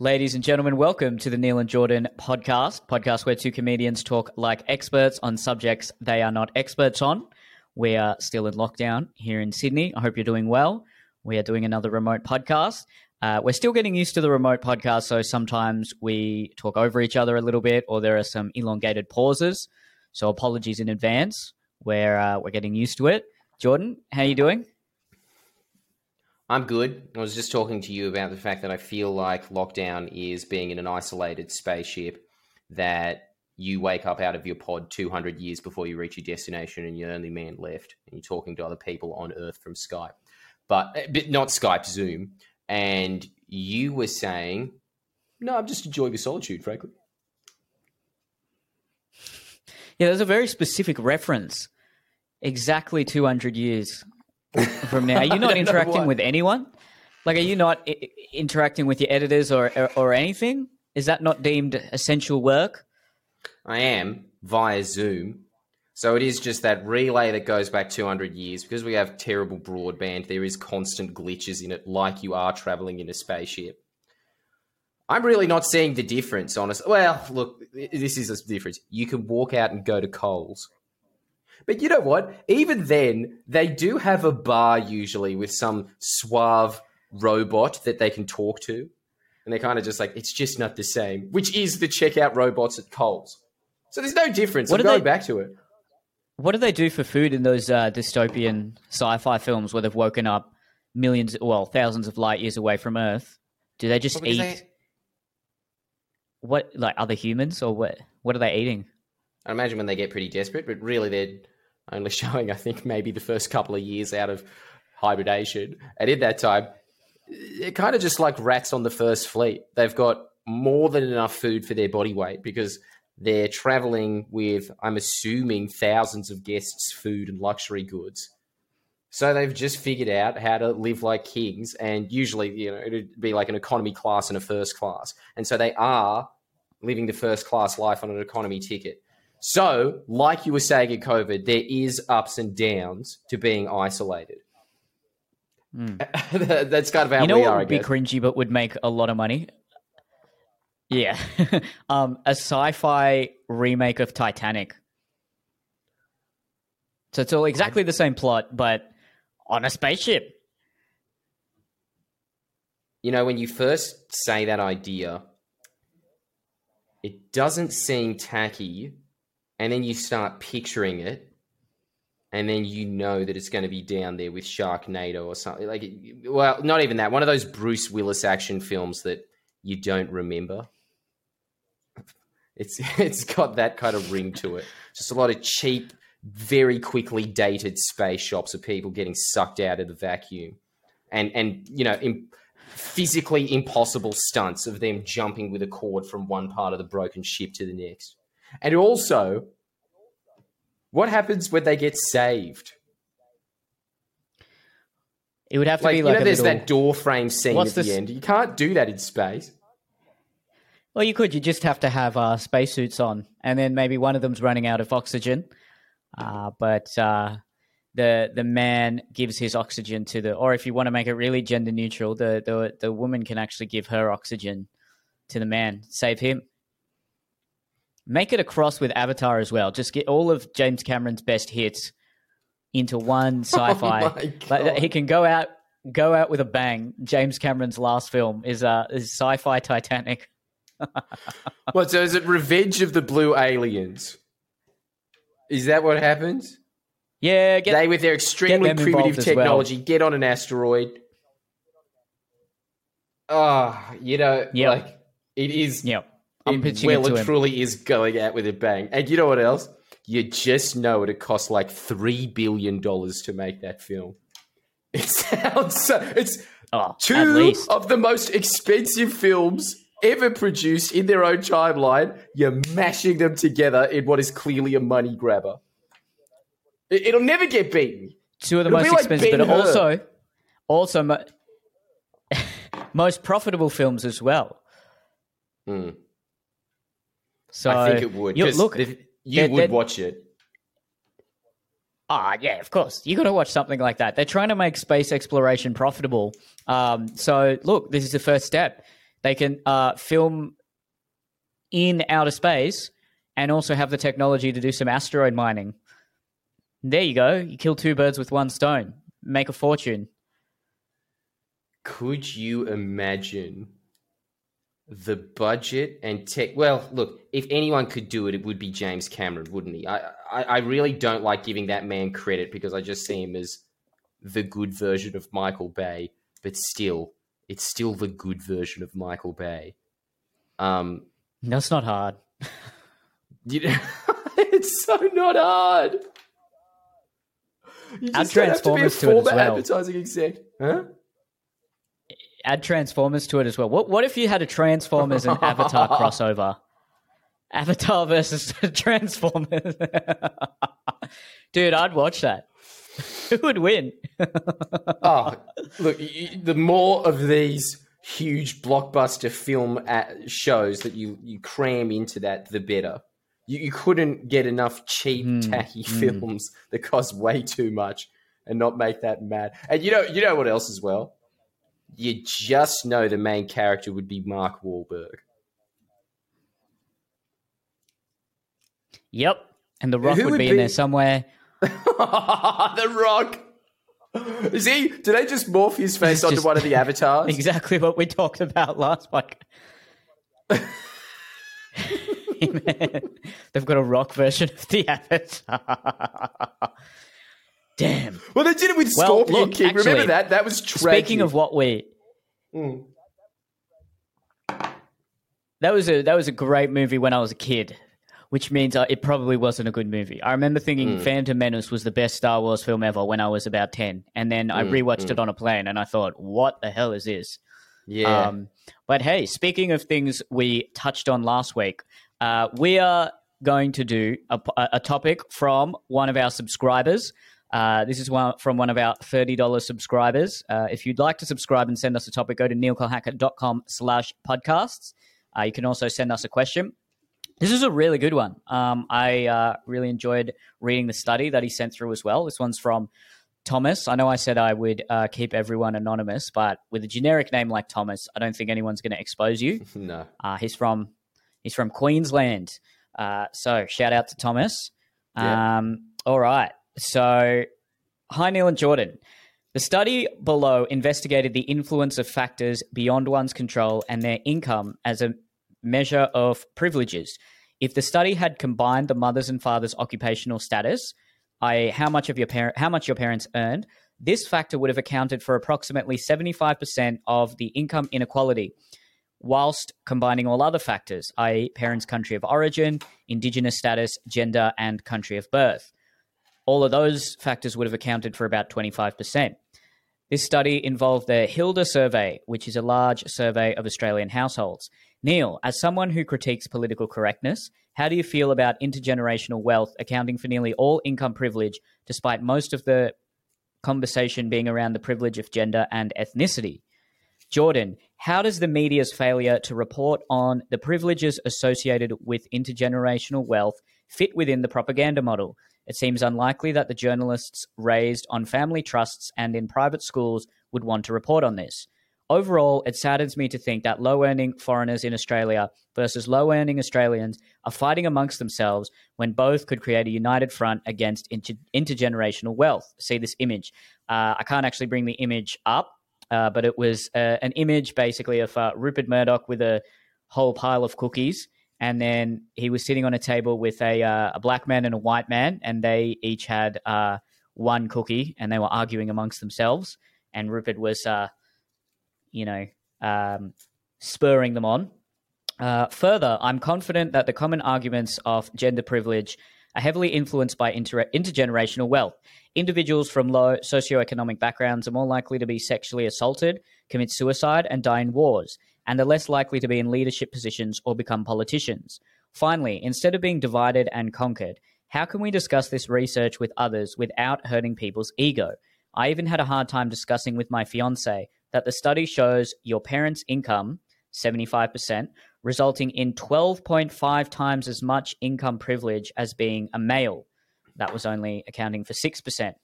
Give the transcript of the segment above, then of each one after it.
Ladies and gentlemen, welcome to the Neil and Jordan podcast, podcast where two comedians talk like experts on subjects they are not experts on. We are still in lockdown here in Sydney. I hope you're doing well. We are doing another remote podcast. Uh, we're still getting used to the remote podcast, so sometimes we talk over each other a little bit, or there are some elongated pauses. So apologies in advance. We're uh, we're getting used to it. Jordan, how are you doing? I'm good. I was just talking to you about the fact that I feel like lockdown is being in an isolated spaceship that you wake up out of your pod 200 years before you reach your destination and you're the only man left and you're talking to other people on Earth from Skype. But, eh, but not Skype, Zoom. And you were saying, no, I'm just enjoying the solitude, frankly. Yeah, there's a very specific reference. Exactly 200 years from now. Are you not interacting with anyone? Like, are you not I- interacting with your editors or, or, or anything? Is that not deemed essential work? I am via Zoom. So it is just that relay that goes back 200 years. Because we have terrible broadband, there is constant glitches in it, like you are traveling in a spaceship. I'm really not seeing the difference, honestly. Well, look, this is a difference. You can walk out and go to Coles. But you know what? Even then, they do have a bar usually with some suave robot that they can talk to. And they're kind of just like, it's just not the same, which is the checkout robots at Coles. So there's no difference. What I'm going they- back to it. What do they do for food in those uh, dystopian sci-fi films where they've woken up millions, well, thousands of light years away from Earth? Do they just Well, eat they- what, like other humans, or what? What are they eating? I imagine when they get pretty desperate, but really they're only showing, I think, maybe the first couple of years out of hibernation. And in that time, they're kind of just like rats on the first fleet. They've got more than enough food for their body weight because they're traveling with, I'm assuming, thousands of guests' food and luxury goods. So they've just figured out how to live like kings, and usually, you know, it'd be like an economy class and a first class. And so they are living the first class life on an economy ticket. So, like you were saying in COVID, there is ups and downs to being isolated. That's kind of how you know we what are. Would be cringy but would make a lot of money? Yeah, um, a sci-fi remake of Titanic. So it's all exactly the same plot, but on a spaceship. you know, when you first say that idea, it doesn't seem tacky, and then you start picturing it, and then you know that it's going to be down there with Sharknado or something like. Well, not even that. One of those Bruce Willis action films that you don't remember. It's it's got that kind of ring to it. Just a lot of cheap, very quickly dated space shops of people getting sucked out of the vacuum, and and you know. Im- physically impossible stunts of them jumping with a cord from one part of the broken ship to the next. And also, what happens when they get saved? It would have to Like, be you like know, a there's little... that door frame scene What's at the end. You can't do that in space. Well, you could. You just have to have uh, spacesuits on, and then maybe one of them's running out of oxygen. Uh, but uh, the the man gives his oxygen to the, or if you want to make it really gender neutral, the the the woman can actually give her oxygen to the man, save him. Make it a cross with Avatar as well. Just get all of James Cameron's best hits into one sci-fi. my Like, he can go out go out with a bang. James Cameron's last film is uh is sci-fi Titanic. What, so is it Revenge of the Blue Aliens? Is that what happens? Yeah, get they, with their extremely primitive as well. technology, get on an asteroid. Ah, you know, Yep. like it is. yeah. I'm it pitching well it to and him. truly is going out with a bang. And you know what else? You just know it cost like three billion dollars to make that film. It sounds so. It's Oh, two of the most expensive films ever produced in their own timeline. You're mashing them together in what is clearly a money grabber. It, it'll never get beaten. Two of the It'll most like expensive, but also, also mo- most profitable films as well. Hmm. So I think it would. You, look, the- you they're- would they're- watch it. Ah, yeah, of course. You got to watch something like that. They're trying to make space exploration profitable. Um, so, look, this is the first step. They They can uh, film in outer space and also have the technology to do some asteroid mining. There you go. You kill two birds with one stone. Make a fortune. Could you imagine the budget and tech? Well, look, if anyone could do it, it would be James Cameron, wouldn't he? I, I, I really don't like giving that man credit because I just see him as the good version of Michael Bay, but still, it's still the good version of Michael Bay. Um, That's not hard. you know, it's so not hard. You Add just don't have to be a Transformers to it as former well. advertising exec, huh? Add Transformers to it as well. What what if you had a Transformers and Avatar crossover? Avatar versus Transformers. Dude, I'd watch that. Who would win? oh, look, the more of these huge blockbuster film at shows that you, you cram into that, the better. You, you couldn't get enough cheap, Hmm, tacky films that cost way too much and not make that mad. And you know, you know what else as well? You just know the main character would be Mark Wahlberg. Yep. And The Rock would, would be, be- in there somewhere. the Rock. Is he? Did they just morph his face onto just- one of the avatars? Exactly what we talked about last podcast. They've got a rock version of the Avatar. Damn. Well, they did it with Well, Scorpion look, King. Remember that? That was tragic. Speaking of what we Mm. that was a that was a great movie when I was a kid, which means uh, it probably wasn't a good movie. I remember thinking Mm. Phantom Menace was the best Star Wars film ever when I was about ten, and then I Mm, rewatched it on a plane, and I thought, "What the hell is this?" yeah, Um, but hey, speaking of things we touched on last week, uh, we are going to do a, a topic from one of our subscribers. Uh, this is one from one of our $30 subscribers. Uh, if you'd like to subscribe and send us a topic, go to neilcolhackett.com slash podcasts. Uh, you can also send us a question. This is a really good one. Um, I uh, really enjoyed reading the study that he sent through as well. This one's from Thomas. I know I said I would uh, keep everyone anonymous, but with a generic name like Thomas, I don't think anyone's going to expose you. no. Uh, he's from he's from Queensland. Uh, so shout out to Thomas. Yeah. Um, all right. So hi Neil and Jordan. The study below investigated the influence of factors beyond one's control and their income as a measure of privileges. If the study had combined the mother's and father's occupational status, i.e., how much of your parent, how much your parents earned, this factor would have accounted for approximately seventy-five percent of the income inequality whilst combining all other factors, i.e., parents' country of origin, indigenous status, gender, and country of birth. All of those factors would have accounted for about 25%. This study involved the Hilda survey, which is a large survey of Australian households. Neil, as someone who critiques political correctness, how do you feel about intergenerational wealth accounting for nearly all income privilege, despite most of the conversation being around the privilege of gender and ethnicity? Jordan, how does the media's failure to report on the privileges associated with intergenerational wealth fit within the propaganda model? It seems unlikely that the journalists raised on family trusts and in private schools would want to report on this. Overall, it saddens me to think that low earning foreigners in Australia versus low earning Australians are fighting amongst themselves when both could create a united front against inter- intergenerational wealth. See this image. Uh, I can't actually bring the image up, uh, but it was uh, an image basically of uh, Rupert Murdoch with a whole pile of cookies. And then he was sitting on a table with a, uh, a black man and a white man, and they each had uh, one cookie, and they were arguing amongst themselves. And Rupert was, uh, you know, um, spurring them on. Uh, further, I'm confident that the common arguments of gender privilege are heavily influenced by inter- intergenerational wealth. Individuals from low socioeconomic backgrounds are more likely to be sexually assaulted, commit suicide, and die in wars, and are less likely to be in leadership positions or become politicians. Finally, instead of being divided and conquered, how can we discuss this research with others without hurting people's ego? I even had a hard time discussing with my fiance that the study shows your parents' income, 75%, resulting in 12.5 times as much income privilege as being a male. That was only accounting for 6%.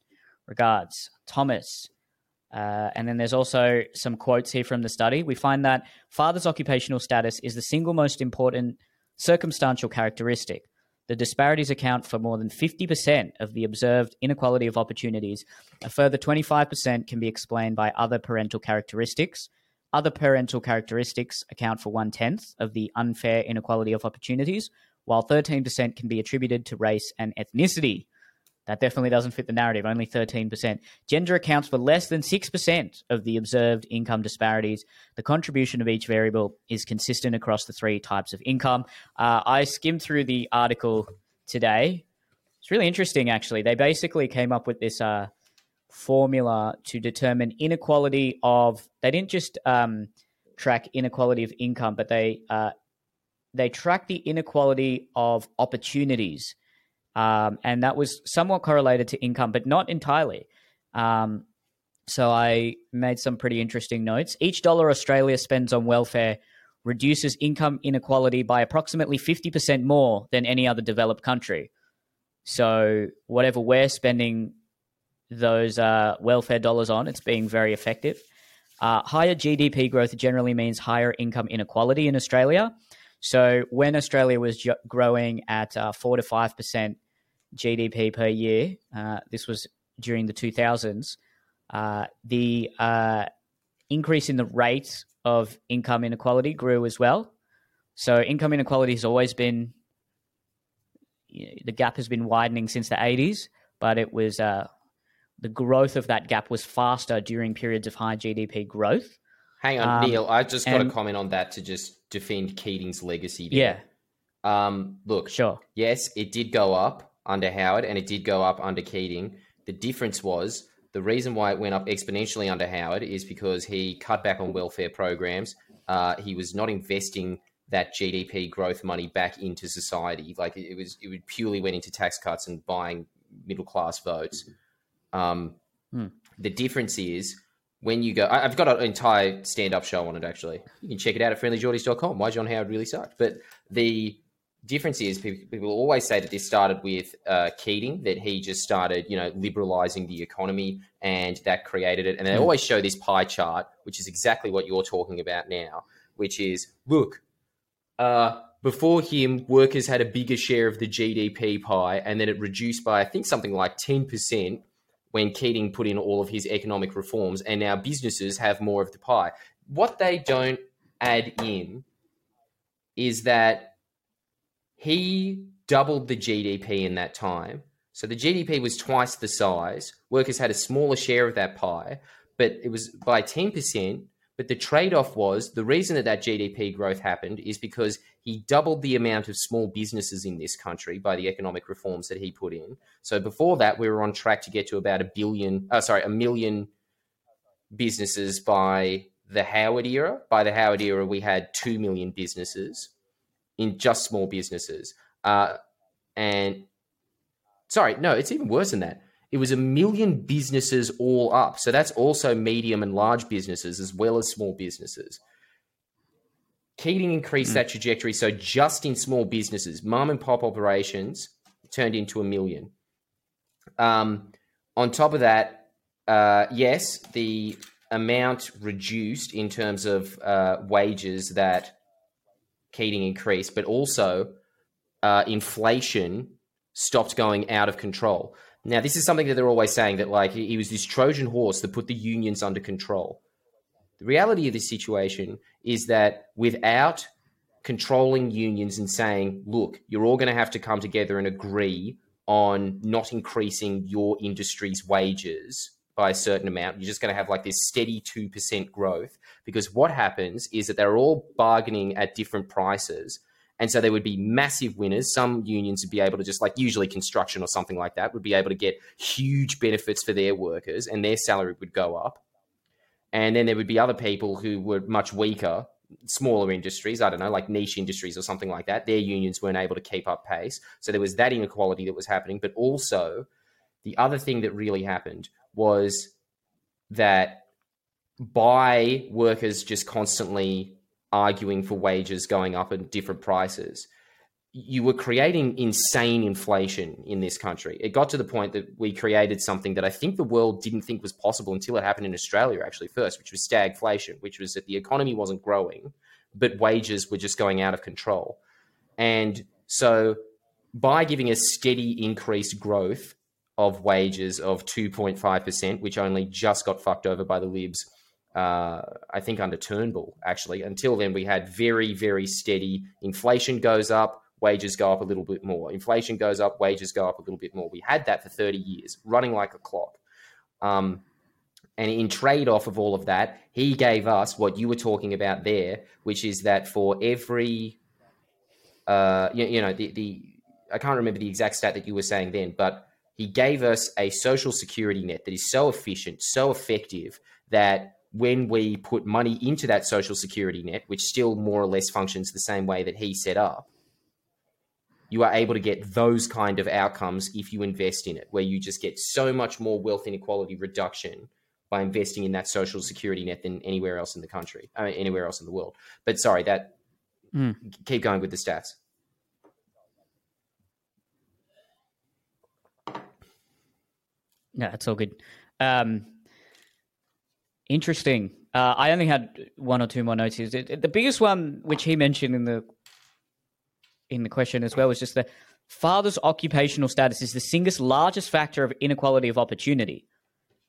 Regards, Thomas. Uh, and then there's also some quotes here from the study. We find that father's occupational status is the single most important circumstantial characteristic. The disparities account for more than 50% of the observed inequality of opportunities. A further 25% can be explained by other parental characteristics. Other parental characteristics account for one tenth of the unfair inequality of opportunities, while 13% can be attributed to race and ethnicity. That definitely doesn't fit the narrative, only 13%. Gender accounts for less than 6% of the observed income disparities. The contribution of each variable is consistent across the three types of income. Uh, I skimmed through the article today. It's really interesting, actually. They basically came up with this uh, formula to determine inequality of, they didn't just um, track inequality of income, but they, uh, they track the inequality of opportunities um, and that was somewhat correlated to income, but not entirely. Um, so I made some pretty interesting notes. Each dollar Australia spends on welfare reduces income inequality by approximately 50% more than any other developed country. So whatever we're spending those uh, welfare dollars on, it's being very effective. Uh, higher GDP growth generally means higher income inequality in Australia. So when Australia was growing at uh, four to five percent GDP per year, uh, this was during the 2000s, uh, the uh, increase in the rate of income inequality grew as well. So income inequality has always been, you know, the gap has been widening since the 80s, but it was uh, the growth of that gap was faster during periods of high GDP growth. Hang on, um, Neil. I just got and, a comment on that to just defend Keating's legacy. There. Yeah. Um, look, sure. Yes, it did go up under Howard and it did go up under Keating. The difference was the reason why it went up exponentially under Howard is because he cut back on welfare programs. Uh, he was not investing that GDP growth money back into society. Like it was, it purely went into tax cuts and buying middle class votes. Um, hmm. The difference is when you go, I, have got an entire stand up show on it actually. You can check it out at friendlyjordies.com. Why John Howard really sucked. But the difference is people, people always say that this started with uh, Keating, that he just started, you know, liberalizing the economy and that created it. And they mm. always show this pie chart, which is exactly what you're talking about now, which is look, uh, before him, workers had a bigger share of the GDP pie, and then it reduced by, I think, something like 10% when Keating put in all of his economic reforms, and now businesses have more of the pie. What they don't add in is that he doubled the GDP in that time. So the GDP was twice the size. Workers had a smaller share of that pie, but it was by 10%. But the trade off was the reason that that GDP growth happened is because he doubled the amount of small businesses in this country by the economic reforms that he put in. So before that, we were on track to get to about a billion, oh, sorry, a million businesses by the Howard era. By the Howard era, we had 2 million businesses in just small businesses. Uh, and sorry, no, it's even worse than that. It was a million businesses all up. So that's also medium and large businesses as well as small businesses. Keating increased mm. that trajectory. So just in small businesses, mom and pop operations turned into a million. Um, on top of that, uh, yes, the amount reduced in terms of uh, wages that Keating increased, but also uh, inflation stopped going out of control. Now, this is something that they're always saying that like he was this Trojan horse that put the unions under control. The reality of this situation is that without controlling unions and saying, look, you're all going to have to come together and agree on not increasing your industry's wages by a certain amount. You're just going to have like this steady 2% growth because what happens is that they're all bargaining at different prices. And so there would be massive winners. Some unions would be able to just like usually construction or something like that would be able to get huge benefits for their workers and their salary would go up. And then there would be other people who were much weaker, smaller industries, I don't know, like niche industries or something like that. Their unions weren't able to keep up pace. So there was that inequality that was happening. But also, the other thing that really happened was that by workers just constantly arguing for wages going up at different prices, you were creating insane inflation in this country. It got to the point that we created something that I think the world didn't think was possible until it happened in Australia, actually, first, which was stagflation, which was that the economy wasn't growing, but wages were just going out of control. And so by giving a steady increased growth of wages of 2.5%, which only just got fucked over by the Libs uh, I think under Turnbull, actually. Until then, we had very, very steady inflation goes up, wages go up a little bit more. Inflation goes up, wages go up a little bit more. We had that for 30 years, running like a clock. Um, and in trade off of all of that, he gave us what you were talking about there, which is that for every, uh, you, you know, the, the, I can't remember the exact stat that you were saying then, but he gave us a social security net that is so efficient, so effective that when we put money into that social security net, which still more or less functions the same way that he set up, you are able to get those kind of outcomes if you invest in it, where you just get so much more wealth inequality reduction by investing in that social security net than anywhere else in the country, I mean, anywhere else in the world. But sorry, that mm. keep going with the stats. No, it's all good. Um, interesting. Uh, I only had one or two more notes. The biggest one, which he mentioned in the in the question as well was just the father's occupational status is the single largest factor of inequality of opportunity.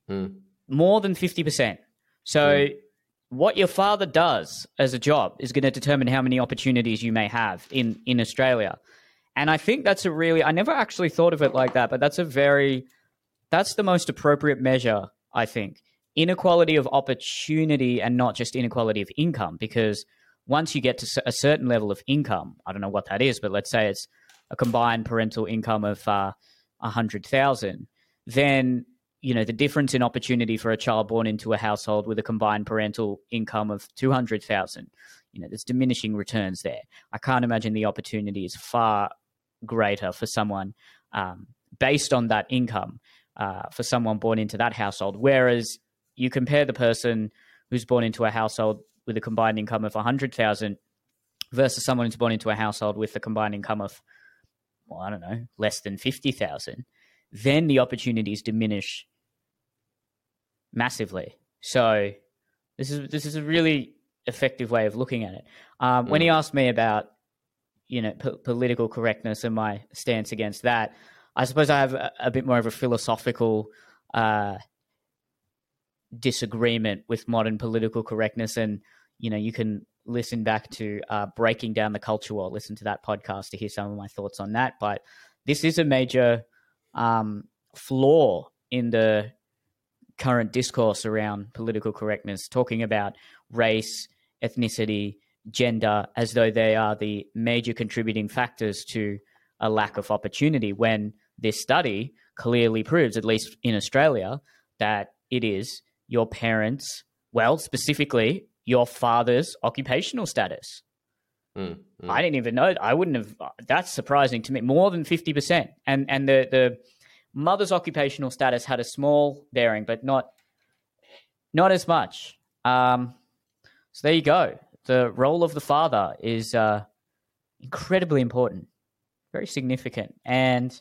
Mm. More than 50%. So, mm. what your father does as a job is going to determine how many opportunities you may have in, in Australia. And I think that's a really, I never actually thought of it like that, but that's a very, that's the most appropriate measure, I think. Inequality of opportunity and not just inequality of income, because once you get to a certain level of income, I don't know what that is, but let's say it's a combined parental income of uh, a uh, hundred thousand, then you know the difference in opportunity for a child born into a household with a combined parental income of two hundred thousand, you know, there's diminishing returns there. I can't imagine the opportunity is far greater for someone um, based on that income uh, for someone born into that household. Whereas you compare the person who's born into a household with a combined income of 100,000 versus someone who's born into a household with a combined income of, well, I don't know, less than 50,000, then the opportunities diminish massively. So this is this is a really effective way of looking at it. Um, mm. When he mm. asked me about, you know, p- political correctness and my stance against that, I suppose I have a, a bit more of a philosophical uh, disagreement with modern political correctness and you know you can listen back to uh, breaking down the culture war listen to that podcast to hear some of my thoughts on that. But this is a major um, flaw in the current discourse around political correctness talking about race ethnicity gender as though they are the major contributing factors to a lack of opportunity when this study clearly proves at least in australia that it is your parents, well, specifically your father's occupational status. Mm, mm. I didn't even know. I wouldn't have. That's surprising to me. More than fifty percent, and and the the mother's occupational status had a small bearing, but not not as much. Um, so there you go. The role of the father is uh, incredibly important, very significant, and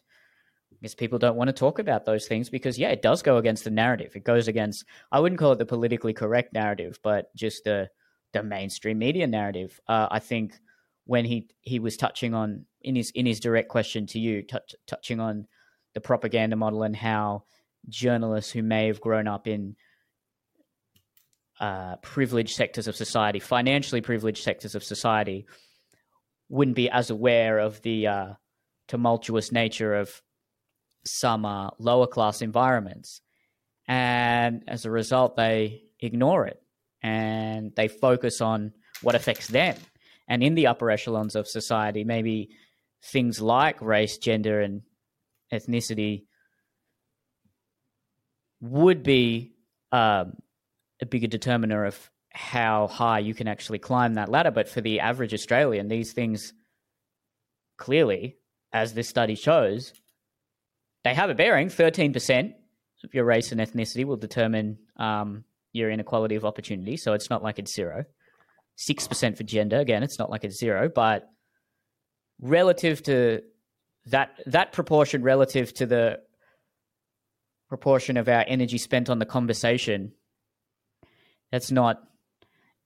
guess people don't want to talk about those things because yeah, it does go against the narrative. It goes against I wouldn't call it the politically correct narrative, but just the the mainstream media narrative. Uh, I think when he he was touching on in his in his direct question to you, touch, touching on the propaganda model and how journalists who may have grown up in uh, privileged sectors of society, financially privileged sectors of society, wouldn't be as aware of the uh, tumultuous nature of some uh, lower class environments. And as a result, they ignore it and they focus on what affects them. And in the upper echelons of society, maybe things like race, gender, and ethnicity would be um, a bigger determiner of how high you can actually climb that ladder. But for the average Australian, these things clearly, as this study shows, they have a bearing. 13% of your race and ethnicity will determine um, your inequality of opportunity. So it's not like it's zero. 6% for gender. Again, it's not like it's zero, but relative to that that proportion relative to the proportion of our energy spent on the conversation that's not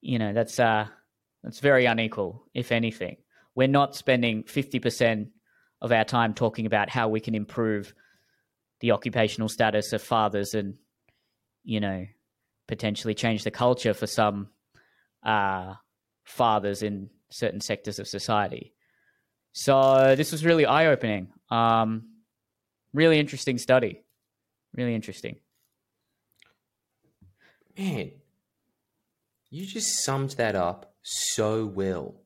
you know that's uh that's very unequal if anything we're not spending 50% of our time talking about how we can improve the occupational status of fathers and you know potentially change the culture for some uh, fathers in certain sectors of society. So this was really eye-opening. Um, really interesting study. Really interesting. Man, you just summed that up so well.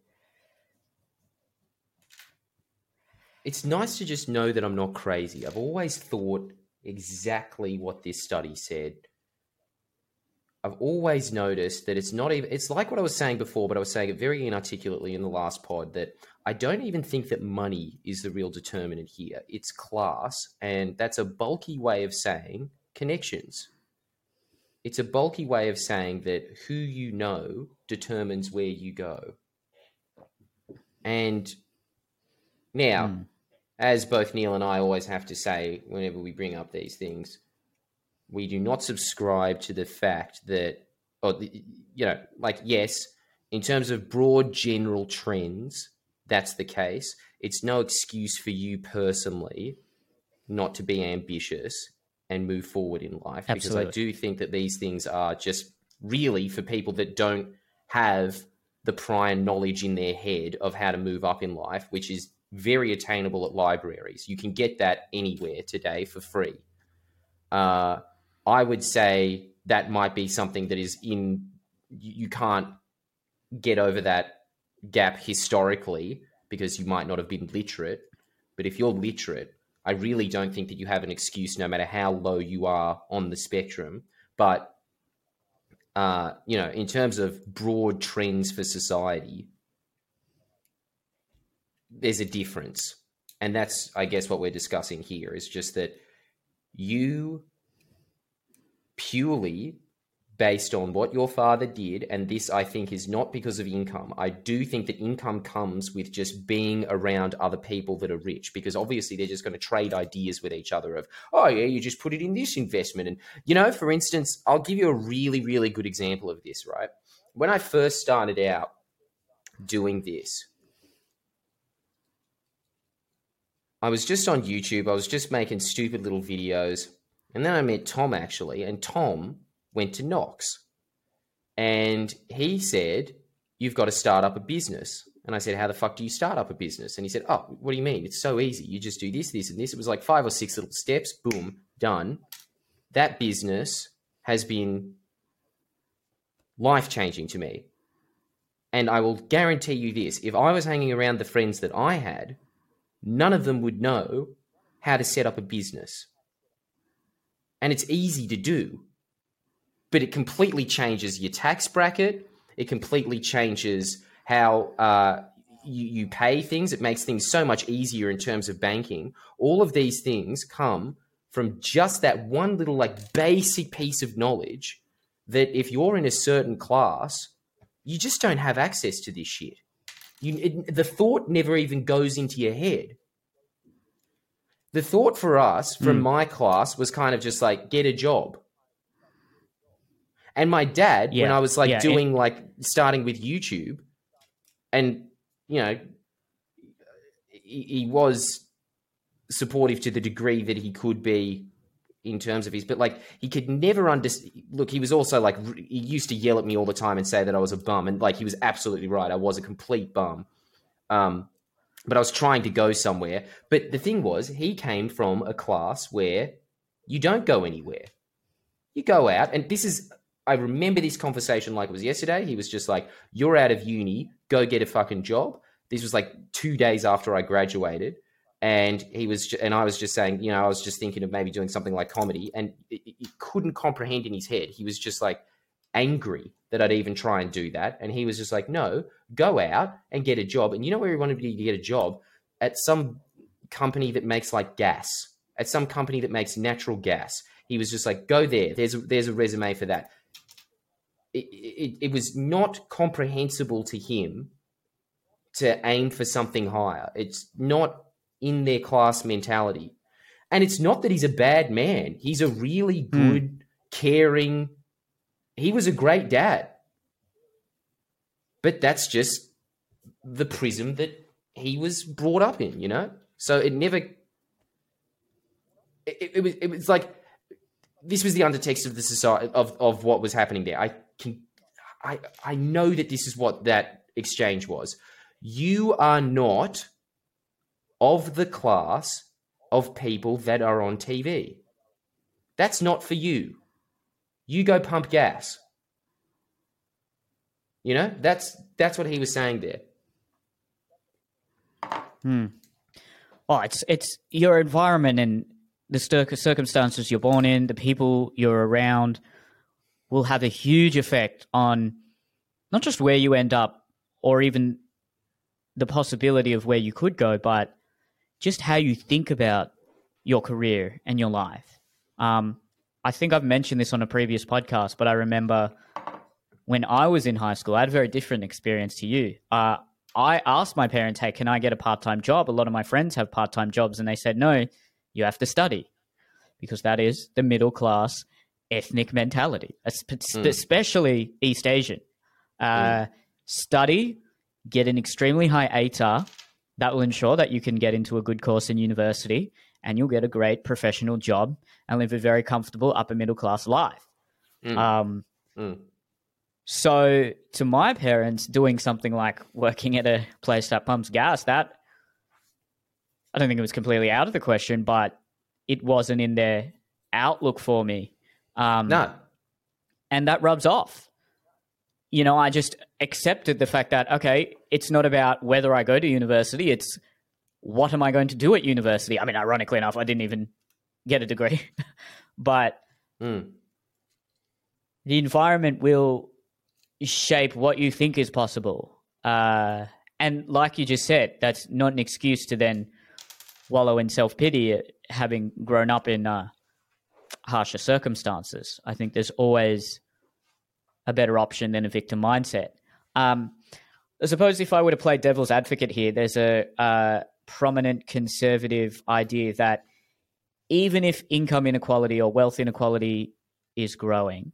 It's nice to just know that I'm not crazy. I've always thought exactly what this study said. I've always noticed that it's not even, it's like what I was saying before, but I was saying it very inarticulately in the last pod that I don't even think that money is the real determinant here. It's class, and that's a bulky way of saying connections. It's a bulky way of saying that who you know determines where you go. And now, Mm. As both Neil and I always have to say whenever we bring up these things, we do not subscribe to the fact that, or the, you know, like yes, in terms of broad general trends, that's the case. It's no excuse for you personally not to be ambitious and move forward in life because I do think that these things are just really for people that don't have the prior knowledge in their head of how to move up in life, which is very attainable at libraries. You can get that anywhere today for free. Uh, I would say that might be something that is in, you can't get over that gap historically because you might not have been literate. But if you're literate, I really don't think that you have an excuse no matter how low you are on the spectrum. But uh, you know, in terms of broad trends for society, there's a difference. And that's, I guess, what we're discussing here is just that you purely based on what your father did, and this I think is not because of income. I do think that income comes with just being around other people that are rich, because obviously they're just going to trade ideas with each other of, oh yeah, you just put it in this investment. And you know, for instance, I'll give you a really, really good example of this, right? When I first started out doing this, I was just on YouTube. I was just making stupid little videos. And then I met Tom actually, and Tom went to Knox. And he said, You've got to start up a business. And I said, How the fuck do you start up a business? And he said, Oh, what do you mean? It's so easy. You just do this, this, and this. It was like five or six little steps. Boom, done. That business has been life changing to me. And I will guarantee you this if I was hanging around the friends that I had, none of them would know how to set up a business. And it's easy to do, but it completely changes your tax bracket. It completely changes how uh, you, you pay things. It makes things so much easier in terms of banking. All of these things come from just that one little, like, basic piece of knowledge that if you're in a certain class, you just don't have access to this shit. You, it, the thought never even goes into your head. The thought for us from Mm. my class was kind of just like get a job. And my dad, when I was like yeah, doing like starting with YouTube, and you know, he, he was supportive to the degree that he could be in terms of his, but like he could never understand. Look, he was also like he used to yell at me all the time and say that I was a bum, and like he was absolutely right. I was a complete bum. Um, but I was trying to go somewhere. But the thing was, he came from a class where you don't go anywhere. You go out, and this is. I remember this conversation like it was yesterday. He was just like, "You're out of uni. Go get a fucking job." This was like two days after I graduated, and he was, and I was just saying, you know, I was just thinking of maybe doing something like comedy, and he couldn't comprehend in his head. He was just like angry that I'd even try and do that, and he was just like, "No, go out and get a job." And you know where he wanted to get a job at some company that makes like gas, at some company that makes natural gas. He was just like, "Go there. There's a, there's a resume for that." It, it, it was not comprehensible to him to aim for something higher. It's not in their class mentality. And it's not that he's a bad man. He's a really good, mm. caring, he was a great dad. But that's just the prism that he was brought up in, you know? So it never it, it, was it was like this was the undertext of the society of, of what was happening there. I can I I know that this is what that exchange was. You are not of the class of people that are on TV. That's not for you. You go pump gas. You know, that's that's what he was saying there. Hmm. Oh, it's it's your environment and the circumstances you're born in, the people you're around, will have a huge effect on not just where you end up or even the possibility of where you could go, but just how you think about your career and your life. Um, I think I've mentioned this on a previous podcast, but I remember when I was in high school, I had a very different experience to you. Uh, I asked my parents, hey, can I get a part time job? A lot of my friends have part time jobs, and they said, no, you have to study because that is the middle class ethnic mentality, mm. especially East Asian. Uh, mm. Study, get an extremely high ATAR. That will ensure that you can get into a good course in university and you'll get a great professional job and live a very comfortable upper middle class life. Mm. Um, mm. So, to my parents, doing something like working at a place that pumps gas, that I don't think it was completely out of the question, but it wasn't in their outlook for me. Um, no. And that rubs off. You know, I just accepted the fact that, okay, it's not about whether I go to university, it's what am I going to do at university? I mean, ironically enough, I didn't even get a degree, but mm. the environment will shape what you think is possible. Uh, and like you just said, that's not an excuse to then wallow in self pity, having grown up in uh, harsher circumstances. I think there's always a better option than a victim mindset. Um, I suppose if I were to play devil's advocate here, there's a, a prominent conservative idea that even if income inequality or wealth inequality is growing,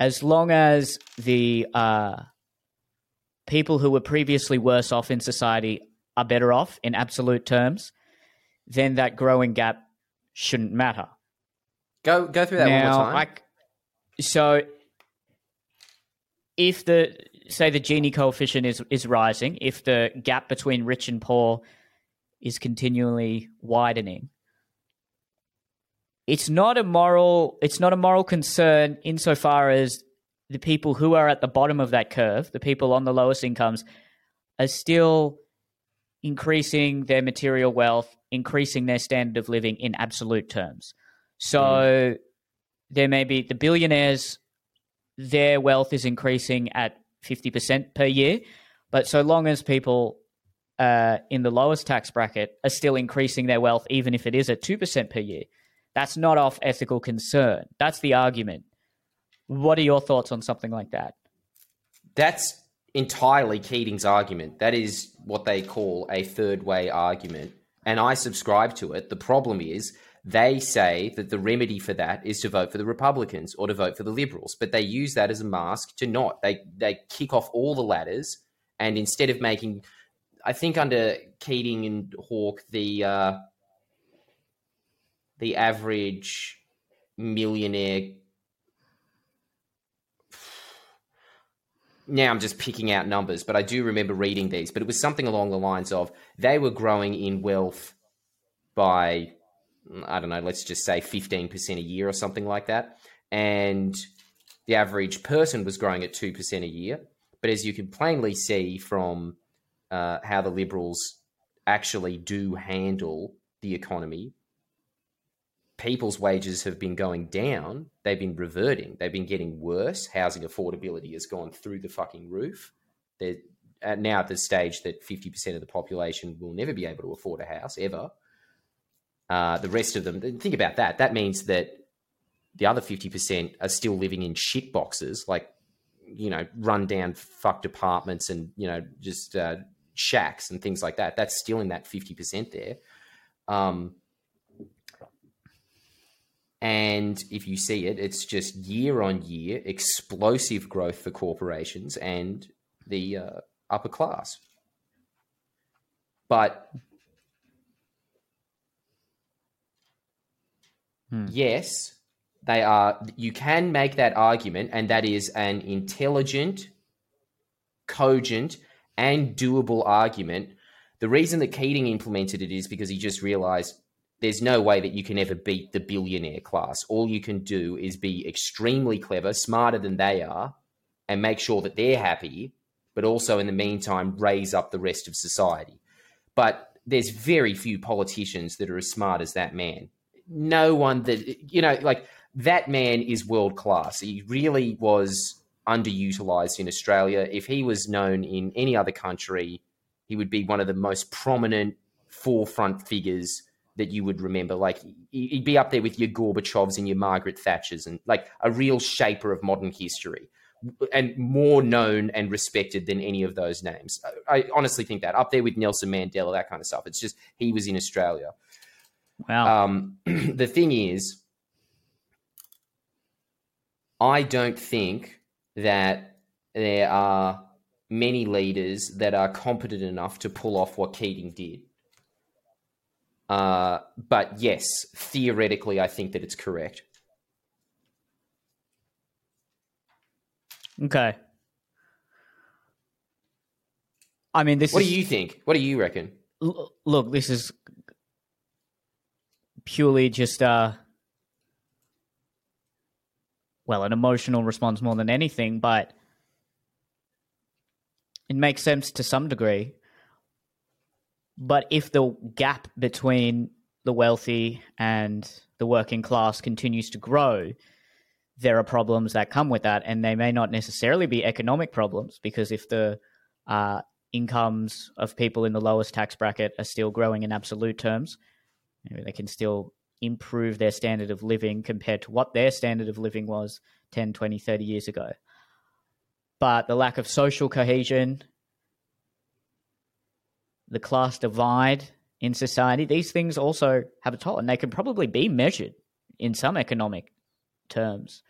as long as the uh, people who were previously worse off in society are better off in absolute terms, then that growing gap shouldn't matter. Go go through that now, one more time. I, so, if the say the Gini coefficient is is rising, if the gap between rich and poor is continually widening, it's not a moral it's not a moral concern insofar as the people who are at the bottom of that curve, the people on the lowest incomes, are still increasing their material wealth, increasing their standard of living in absolute terms. So mm. there may be the billionaires, their wealth is increasing at 50% per year. But so long as people uh, in the lowest tax bracket are still increasing their wealth, even if it is at 2% per year, that's not off ethical concern. That's the argument. What are your thoughts on something like that? That's entirely Keating's argument. That is what they call a third way argument. And I subscribe to it. The problem is they say that the remedy for that is to vote for the Republicans or to vote for the Liberals, but they use that as a mask to not. They they kick off all the ladders, and instead of making, I think under Keating and Hawke, the uh, the average millionaire now I'm just picking out numbers, but I do remember reading these. But it was something along the lines of they were growing in wealth by, I don't know, let's just say 15% a year or something like that. And the average person was growing at 2% a year. But as you can plainly see from uh, how the Liberals actually do handle the economy, people's wages have been going down. They've been reverting. They've been getting worse. Housing affordability has gone through the fucking roof. They're now at the stage that 50% of the population will never be able to afford a house ever. Uh, the rest of them, think about that. That means that the other 50% are still living in shit boxes, like, you know, run down fucked apartments and, you know, just uh, shacks and things like that. That's still in that 50% there. Um, and if you see it, it's just year on year explosive growth for corporations and the uh, upper class. But hmm. yes, they are. You can make that argument, and that is an intelligent, cogent, and doable argument. The reason that Keating implemented it is because he just realized there's no way that you can ever beat the billionaire class. All you can do is be extremely clever, smarter than they are, and make sure that they're happy, but also in the meantime, raise up the rest of society. But there's very few politicians that are as smart as that man. No one that, you know, like that man is world class. He really was underutilized in Australia. If he was known in any other country, he would be one of the most prominent forefront figures that you would remember. Like he'd be up there with your Gorbachevs and your Margaret Thatchers, and like a real shaper of modern history, and more known and respected than any of those names. I honestly think that up there with Nelson Mandela, that kind of stuff. It's just he was in Australia. Wow. Um, the thing is, I don't think that there are many leaders that are competent enough to pull off what Keating did. Uh, but yes, theoretically, I think that it's correct. Okay. I mean, this. What is, do you think? What do you reckon? L- look, this is purely just uh, well, an emotional response more than anything, but it makes sense to some degree. But if the gap between the wealthy and the working class continues to grow, there are problems that come with that, and they may not necessarily be economic problems because if the uh, incomes of people in the lowest tax bracket are still growing in absolute terms, maybe they can still improve their standard of living compared to what their standard of living was 10, 20, 30 years ago. But the lack of social cohesion, the class divide in society, these things also have a toll, and they can probably be measured in some economic terms.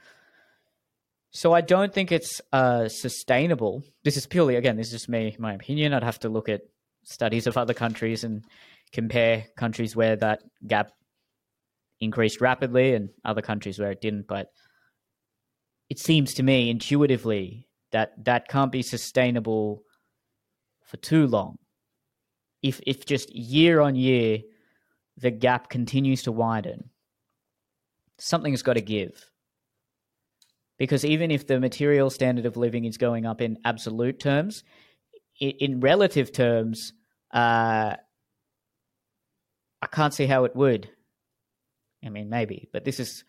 So I don't think it's uh, sustainable. This is purely, again, this is just me, my opinion. I'd have to look at studies of other countries and compare countries where that gap increased rapidly and other countries where it didn't. But it seems to me intuitively that that can't be sustainable for too long. If if just year on year the gap continues to widen, something's got to give. Because even if the material standard of living is going up in absolute terms, in, relative terms, uh, I can't see how it would. I mean, maybe, but this is,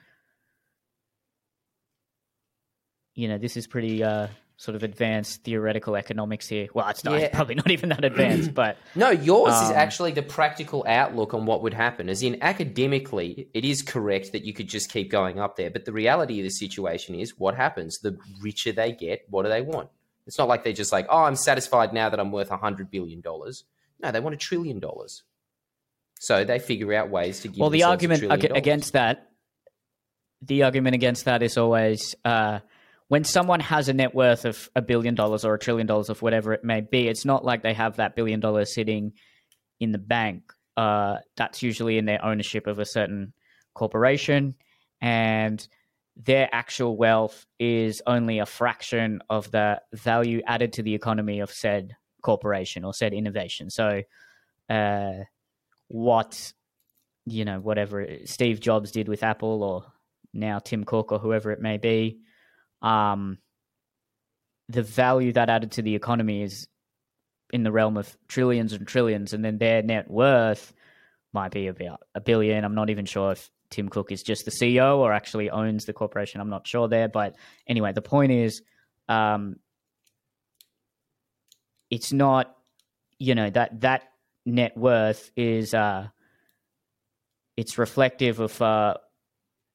you know, this is pretty uh, sort of advanced theoretical economics here. Well, it's not yeah. probably not even that advanced, but no, yours um, is actually the practical outlook on what would happen. As in, academically, it is correct that you could just keep going up there, but the reality of the situation is, what happens? The richer they get, what do they want? It's not like they're just like, oh, I'm satisfied now that I'm worth a hundred billion dollars. No, they want a trillion dollars. So they figure out ways to give. Well, the argument against that, the argument against that is always uh, when someone has a net worth of a billion dollars or a trillion dollars of whatever it may be. It's not like they have that billion dollars sitting in the bank. Uh, that's usually in their ownership of a certain corporation, and their actual wealth is only a fraction of the value added to the economy of said corporation or said innovation. So. Uh, what you know whatever Steve Jobs did with Apple or now Tim Cook or whoever it may be, um, the value that added to the economy is in the realm of trillions and trillions, and then their net worth might be about a billion. I'm not even sure if Tim Cook is just the CEO or actually owns the corporation. I'm not sure there, but anyway, the point is, um, it's not, you know, that that net worth is uh, it's reflective of uh,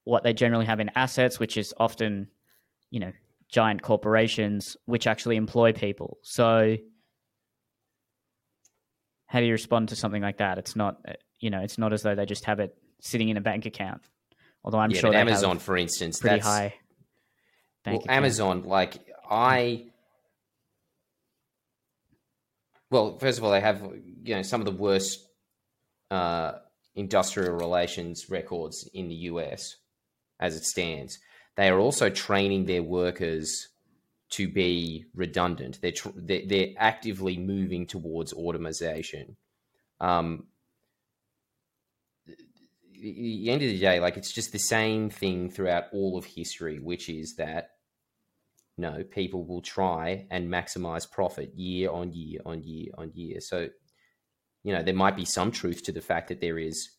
what they generally have in assets, which is often, you know, giant corporations which actually employ people. So how do you respond to something like that? It's not, you know, it's not as though they just have it sitting in a bank account. Although I'm yeah, sure Amazon, for instance, pretty high. Bank well, account. Amazon, like I. Well, first of all, they have you know some of the worst uh, industrial relations records in the US as it stands. They are also training their workers to be redundant. They're tr- they're, actively moving towards automation. Um, the end of the day, like it's just the same thing throughout all of history, which is that no, people will try and maximize profit year on year on year on year. So, you know, there might be some truth to the fact that there is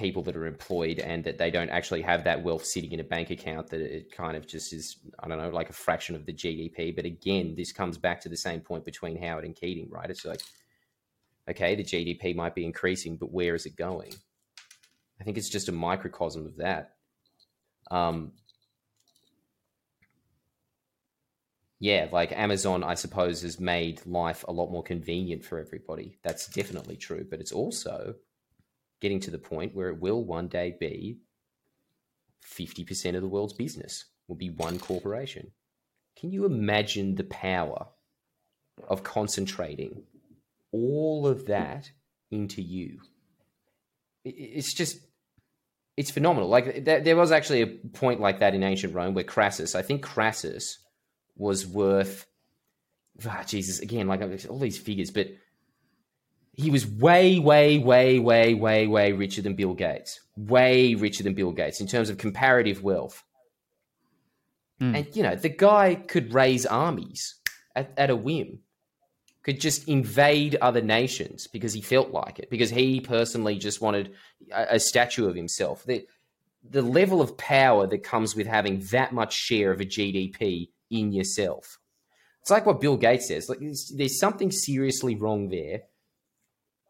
people that are employed and that they don't actually have that wealth sitting in a bank account that it kind of just is i don't know like a fraction of the gdp but again this comes back to the same point between howard and keating right? It's like okay the gdp might be increasing but where is it going? I think it's just a microcosm of that. Um yeah like amazon i suppose has made life a lot more convenient for everybody that's definitely true but it's also getting to the point where it will one day be 50% of the world's business will be one corporation. Can you imagine the power of concentrating all of that into you? It's just, it's phenomenal. Like, there was actually a point like that in ancient Rome where Crassus, I think Crassus was worth, ah, Jesus, again, like all these figures, but he was way, way, way, way, way, way richer than Bill Gates. Way richer than Bill Gates in terms of comparative wealth. Mm. And, you know, the guy could raise armies at, at a whim, could just invade other nations because he felt like it, because he personally just wanted a, a statue of himself. The, the level of power that comes with having that much share of a GDP in yourself. It's like what Bill Gates says. Like, there's, there's something seriously wrong there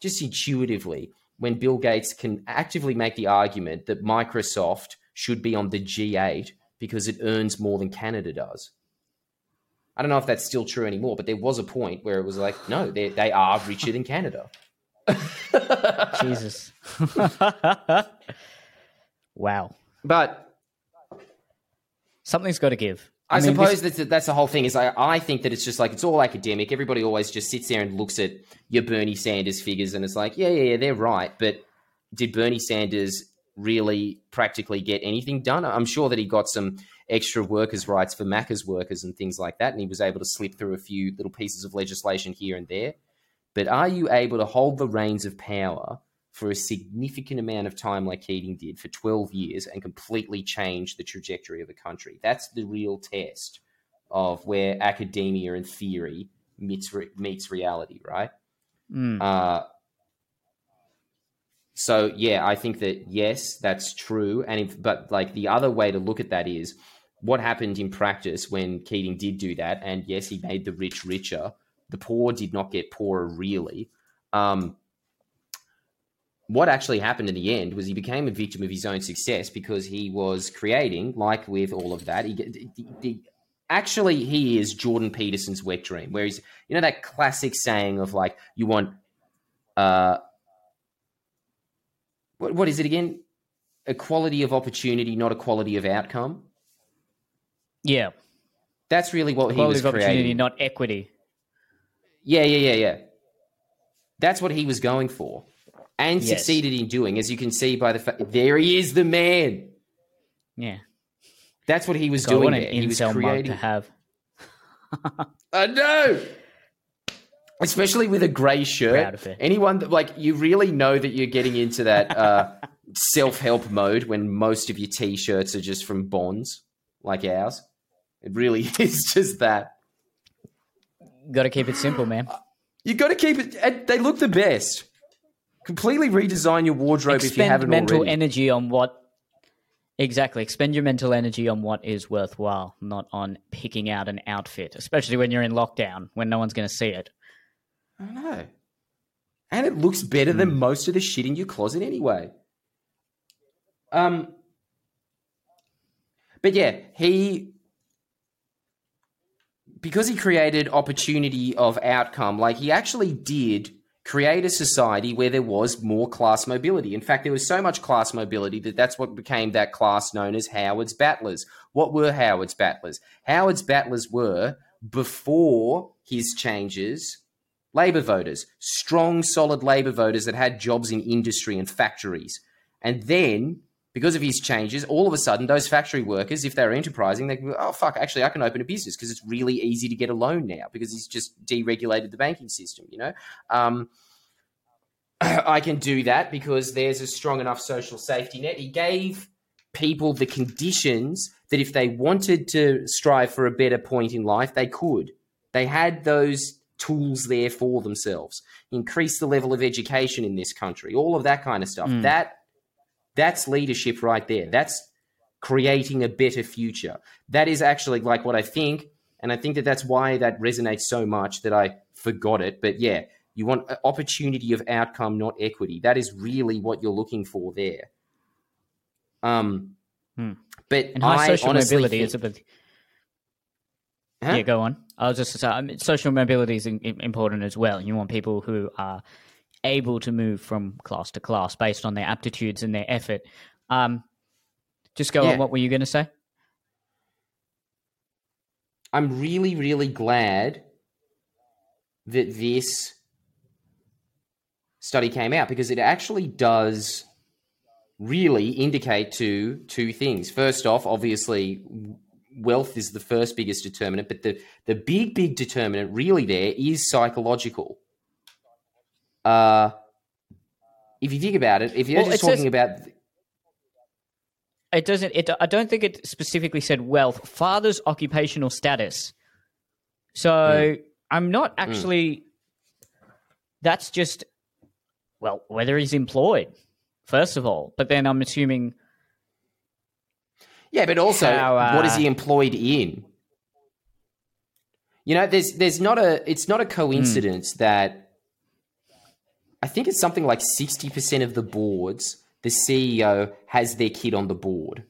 just intuitively when Bill Gates can actively make the argument that Microsoft should be on the G8 because it earns more than Canada does. I don't know if that's still true anymore, but there was a point where it was like, no, they they are richer than Canada. Jesus. wow. But Something's got to give. I, mean, suppose this- that's that's the whole thing. Is I, I think that it's just like it's all academic. Everybody always just sits there and looks at your Bernie Sanders figures, and it's like, yeah, yeah, yeah, they're right. But did Bernie Sanders really practically get anything done? I'm sure that he got some extra workers' rights for Macca's workers and things like that, and he was able to slip through a few little pieces of legislation here and there. But are you able to hold the reins of power for a significant amount of time, like Keating did for 12 years, and completely change the trajectory of a country? That's the real test of where academia and theory meets re- meets reality, right? Mm. Uh, so yeah, I think that yes, that's true. And if, but like the other way to look at that is what happened in practice when Keating did do that. And yes, he made the rich richer. The poor did not get poorer really. Um, what actually happened in the end was he became a victim of his own success because he was creating, like with all of that, he, actually he is Jordan Peterson's wet dream, where he's you know that classic saying of like you want uh what what is it again? Equality of opportunity, not equality of outcome. yeah. That's really what Quality he was of opportunity, creating. not equity. Yeah, yeah, yeah, yeah. That's what he was going for, and Yes. succeeded in doing, as you can see by the fact. There he is, the man. Yeah. That's what he was God, doing there. He was creating. to have. I know. Especially with a grey shirt. Anyone that like you really know that you're getting into that uh, self-help mode when most of your t-shirts are just from bonds like ours. It really is just that. Got to keep it simple, man. You got to keep it. They look the best. Completely redesign your wardrobe if you haven't mental already. energy on what. Exactly. Expend your mental energy on what is worthwhile, not on picking out an outfit, especially when you're in lockdown, when no one's going to see it. I know. And it looks better Hmm. than most of the shit in your closet anyway. Um but yeah, he because he created opportunity of outcome, like he actually did create a society where there was more class mobility. In fact, there was so much class mobility that that's what became that class known as Howard's Battlers. What were Howard's Battlers? Howard's Battlers were before his changes. Labor voters, strong, solid labor voters that had jobs in industry and factories. And then because of his changes, all of a sudden, those factory workers, if they're enterprising, they go, oh, fuck, actually, I can open a business because it's really easy to get a loan now because he's just deregulated the banking system, you know? Um, I can do that because there's a strong enough social safety net. He gave people the conditions that if they wanted to strive for a better point in life, they could. They had those tools there for themselves. Increase the level of education in this country, all of that kind of stuff. Mm. That that's leadership right there. That's creating a better future. That is actually like what I think. And I think that that's why that resonates so much that I forgot it. But yeah, you want opportunity of outcome, not equity. That is really what you're looking for there. Um, hmm. but and high I social mobility think, is a bit. Huh? Yeah, go on. I was just saying, I mean, social mobility is in, important as well. You want people who are able to move from class to class based on their aptitudes and their effort. Um, just go yeah. on. What were you going to say? I'm really, really glad that this study came out because it actually does really indicate to two things. First off, obviously, wealth is the first biggest determinant, but the, the big, big determinant really there is psychological. Uh, if you think about it, if you're well, just talking says, about. It doesn't. It. I don't think it specifically said wealth. Father's occupational status. So mm. I'm not hmm. actually. Mm. That's just, well, whether he's employed, first of all. But then I'm assuming. Yeah, but also, how, uh, what is he employed in? You know, there's there's not a. It's not a coincidence mm. that I think it's something like 60% of the boards, the CEO has their kid on the board.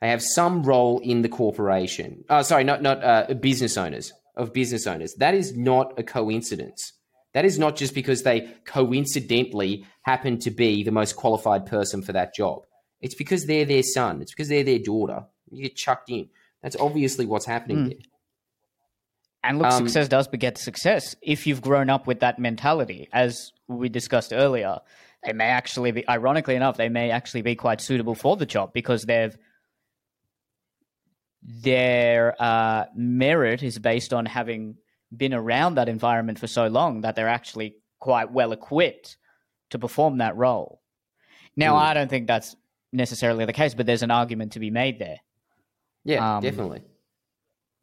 They have some role in the corporation. Oh, sorry, not, not uh, business owners, of business owners. That is not a coincidence. That is not just because they coincidentally happen to be the most qualified person for that job. It's because they're their son. It's because they're their daughter. You get chucked in. That's obviously what's happening mm. there. And look, um, success does beget success if you've grown up with that mentality. As we discussed earlier, they may actually be, ironically enough, they may actually be quite suitable for the job because they've their uh, merit is based on having been around that environment for so long that they're actually quite well equipped to perform that role. Now, mm. I don't think that's necessarily the case, but there's an argument to be made there. Yeah, um, definitely.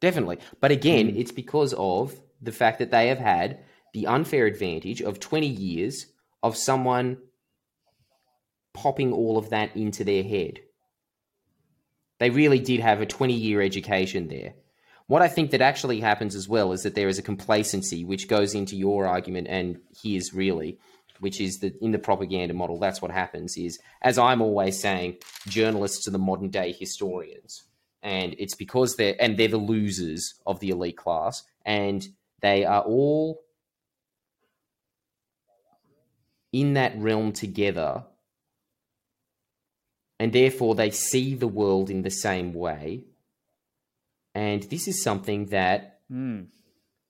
Definitely. But again, mm. it's because of the fact that they have had the unfair advantage of 20 years of someone popping all of that into their head. They really did have a 20 year education there. What I think that actually happens as well is that there is a complacency which goes into your argument and his really, which is that in the propaganda model, that's what happens is, as I'm always saying, journalists are the modern day historians and it's because they're and they're the losers of the elite class, and they are all in that realm together, and therefore they see the world in the same way. And this is something that mm.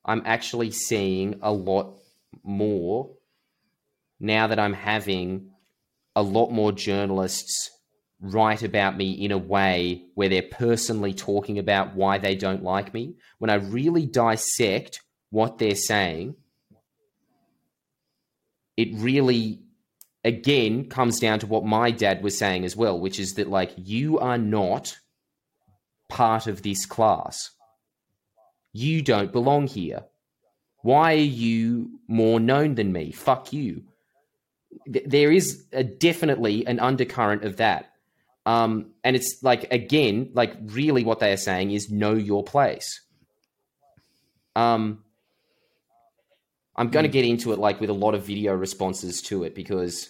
I'm actually seeing a lot more now that I'm having a lot more journalists write about me in a way where they're personally talking about why they don't like me, when I really dissect what they're saying, it really, again, comes down to what my dad was saying as well, which is that, like, you are not part of this class. You don't belong here. Why are you more known than me? Fuck you. There is a, definitely an undercurrent of that um, and it's like again, like really, what they are saying is know your place. Um, I'm going to hmm. get into it like with a lot of video responses to it because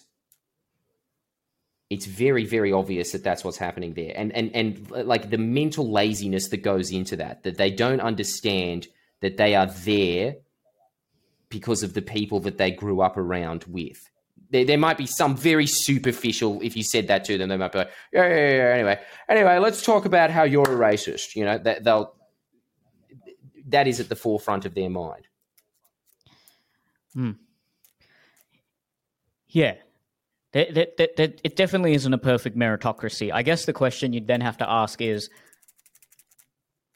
it's very very obvious that that's what's happening there and and and like the mental laziness that goes into that that they don't understand that they are there because of the people that they grew up around with there, there might be some very superficial if you said that to them they might be like yeah yeah yeah anyway anyway let's talk about how you're a racist you know that they'll that is at the forefront of their mind Hmm. Yeah, that, that, that, that, it definitely isn't a perfect meritocracy. I guess the question you'd then have to ask is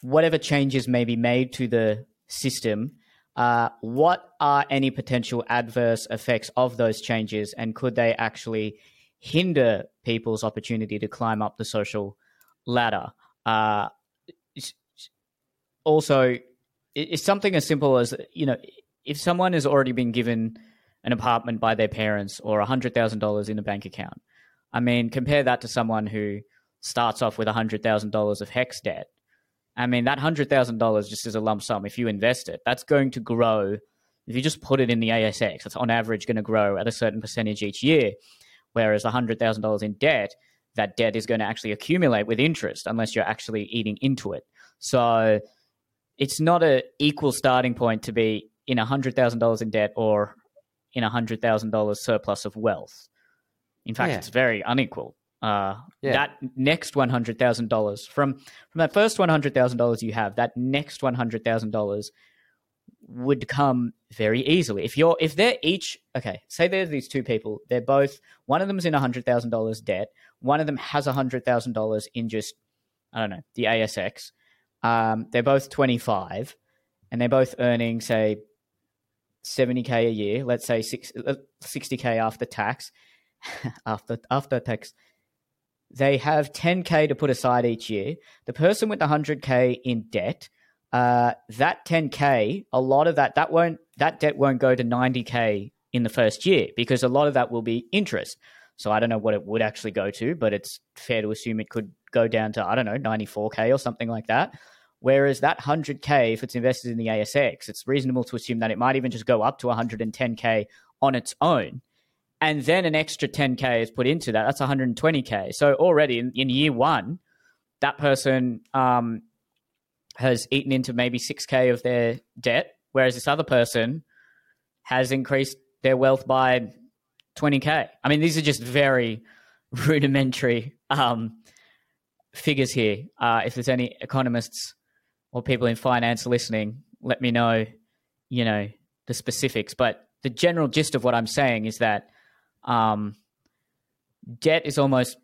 whatever changes may be made to the system, uh, what are any potential adverse effects of those changes, and could they actually hinder people's opportunity to climb up the social ladder? Uh, also, it's something as simple as you know, if someone has already been given an apartment by their parents or $100,000 in a bank account. I mean, compare that to someone who starts off with $100,000 of HECS debt. I mean, that $100,000 just as a lump sum, if you invest it, that's going to grow. If you just put it in the ASX, it's on average going to grow at a certain percentage each year. Whereas $100,000 in debt, that debt is going to actually accumulate with interest unless you're actually eating into it. So it's not an equal starting point to be in $100,000 in debt or in a hundred thousand dollars surplus of wealth. In fact, yeah. it's very unequal. Uh, yeah. That next one hundred thousand dollars from from that first one hundred thousand dollars you have, that next one hundred thousand dollars would come very easily. If you're if they're each okay, say there's these two people, they're both one of them's in hundred thousand dollars debt, one of them has a hundred thousand dollars in just I don't know the ASX. Um, they're both twenty five, and they're both earning say 70k a year, let's say 60k uh, after tax, after after tax, they have 10k to put aside each year. The person with 100k in debt, uh, that 10k, a lot of that that won't that debt won't go to 90k in the first year because a lot of that will be interest. So I don't know what it would actually go to, but it's fair to assume it could go down to I don't know 94k or something like that. Whereas that 100K, if it's invested in the ASX, it's reasonable to assume that it might even just go up to 110K on its own. And then an extra 10K is put into that. That's 120K. So already in, in year one, that person um, has eaten into maybe 6K of their debt, whereas this other person has increased their wealth by 20K. I mean, these are just very rudimentary um, figures here. Uh, if there's any economists or people in finance listening, let me know, you know, the specifics. But the general gist of what I'm saying is that um, debt is almost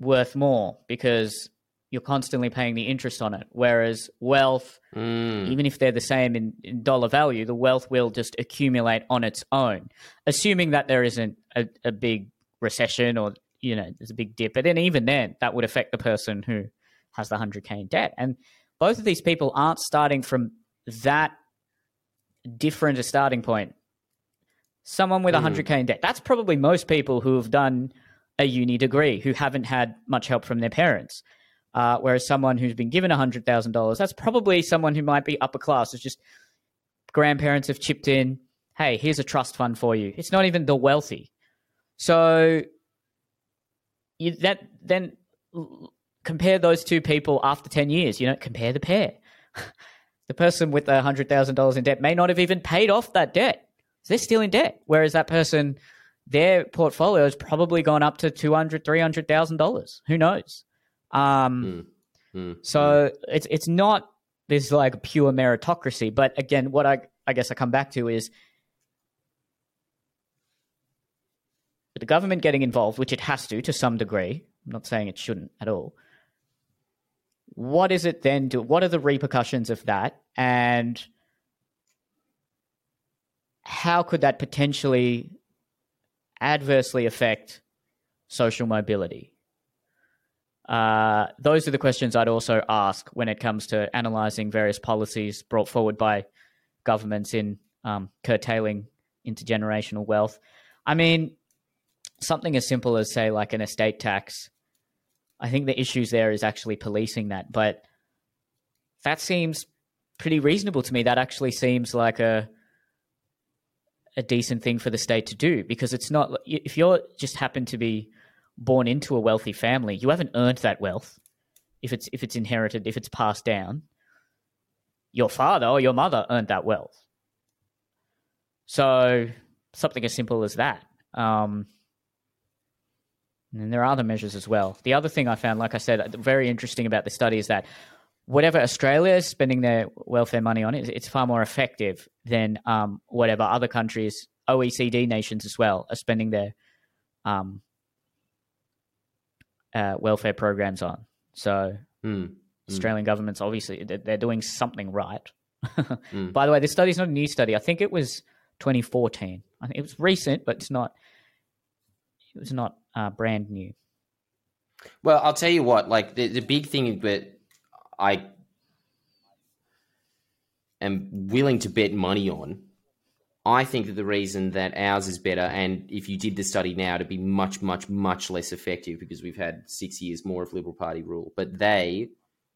worth more because you're constantly paying the interest on it. Whereas wealth, mm. even if they're the same in, in, dollar value, the wealth will just accumulate on its own, assuming that there isn't a, a big recession or you know there's a big dip. But then even then, that would affect the person who has the hundred k in debt. And both of these people aren't starting from that different a starting point. Someone with mm. 100k in debt. That's probably most people who have done a uni degree who haven't had much help from their parents. Uh, whereas someone who's been given $100,000, that's probably someone who might be upper class. It's just grandparents have chipped in. Hey, here's a trust fund for you. It's not even the wealthy. So you, that then compare those two people after 10 years. You know, compare the pair. the person with the $100,000 in debt may not have even paid off that debt. They're still in debt. Whereas that person, their portfolio has probably gone up to $200,000, $300,000. Who knows? Um, mm. Mm. So mm. it's, it's not this like pure meritocracy. But again, what I, I guess I come back to is the government getting involved, which it has to to some degree. I'm not saying it shouldn't at all what is it then do what are the repercussions of that and how could that potentially adversely affect social mobility uh, those are the questions I'd also ask when it comes to analysing various policies brought forward by governments in um, curtailing intergenerational wealth. I mean, something as simple as, say, like an estate tax I think the issues there is actually policing that, but that seems pretty reasonable to me. That actually seems like a a decent thing for the state to do because it's not if you're just happen to be born into a wealthy family, you haven't earned that wealth. If it's if it's inherited, if it's passed down, your father or your mother earned that wealth. So something as simple as that. Um, and there are other measures as well. The other thing I found, like I said, very interesting about the study is that whatever Australia is spending their welfare money on, it's far more effective than um, whatever other countries, OECD nations as well, are spending their um, uh, welfare programs on. So Mm. Australian governments obviously they're, they're doing something right. Mm. By the way, this study is not a new study. I think it was 2014. I think it was recent, but it's not. It was not uh, brand new. Well, I'll tell you what. Like the the big thing that I am willing to bet money on. I think that the reason that ours is better, and if you did the study now, to be much, much, much less effective because we've had six years more of Liberal Party rule, but they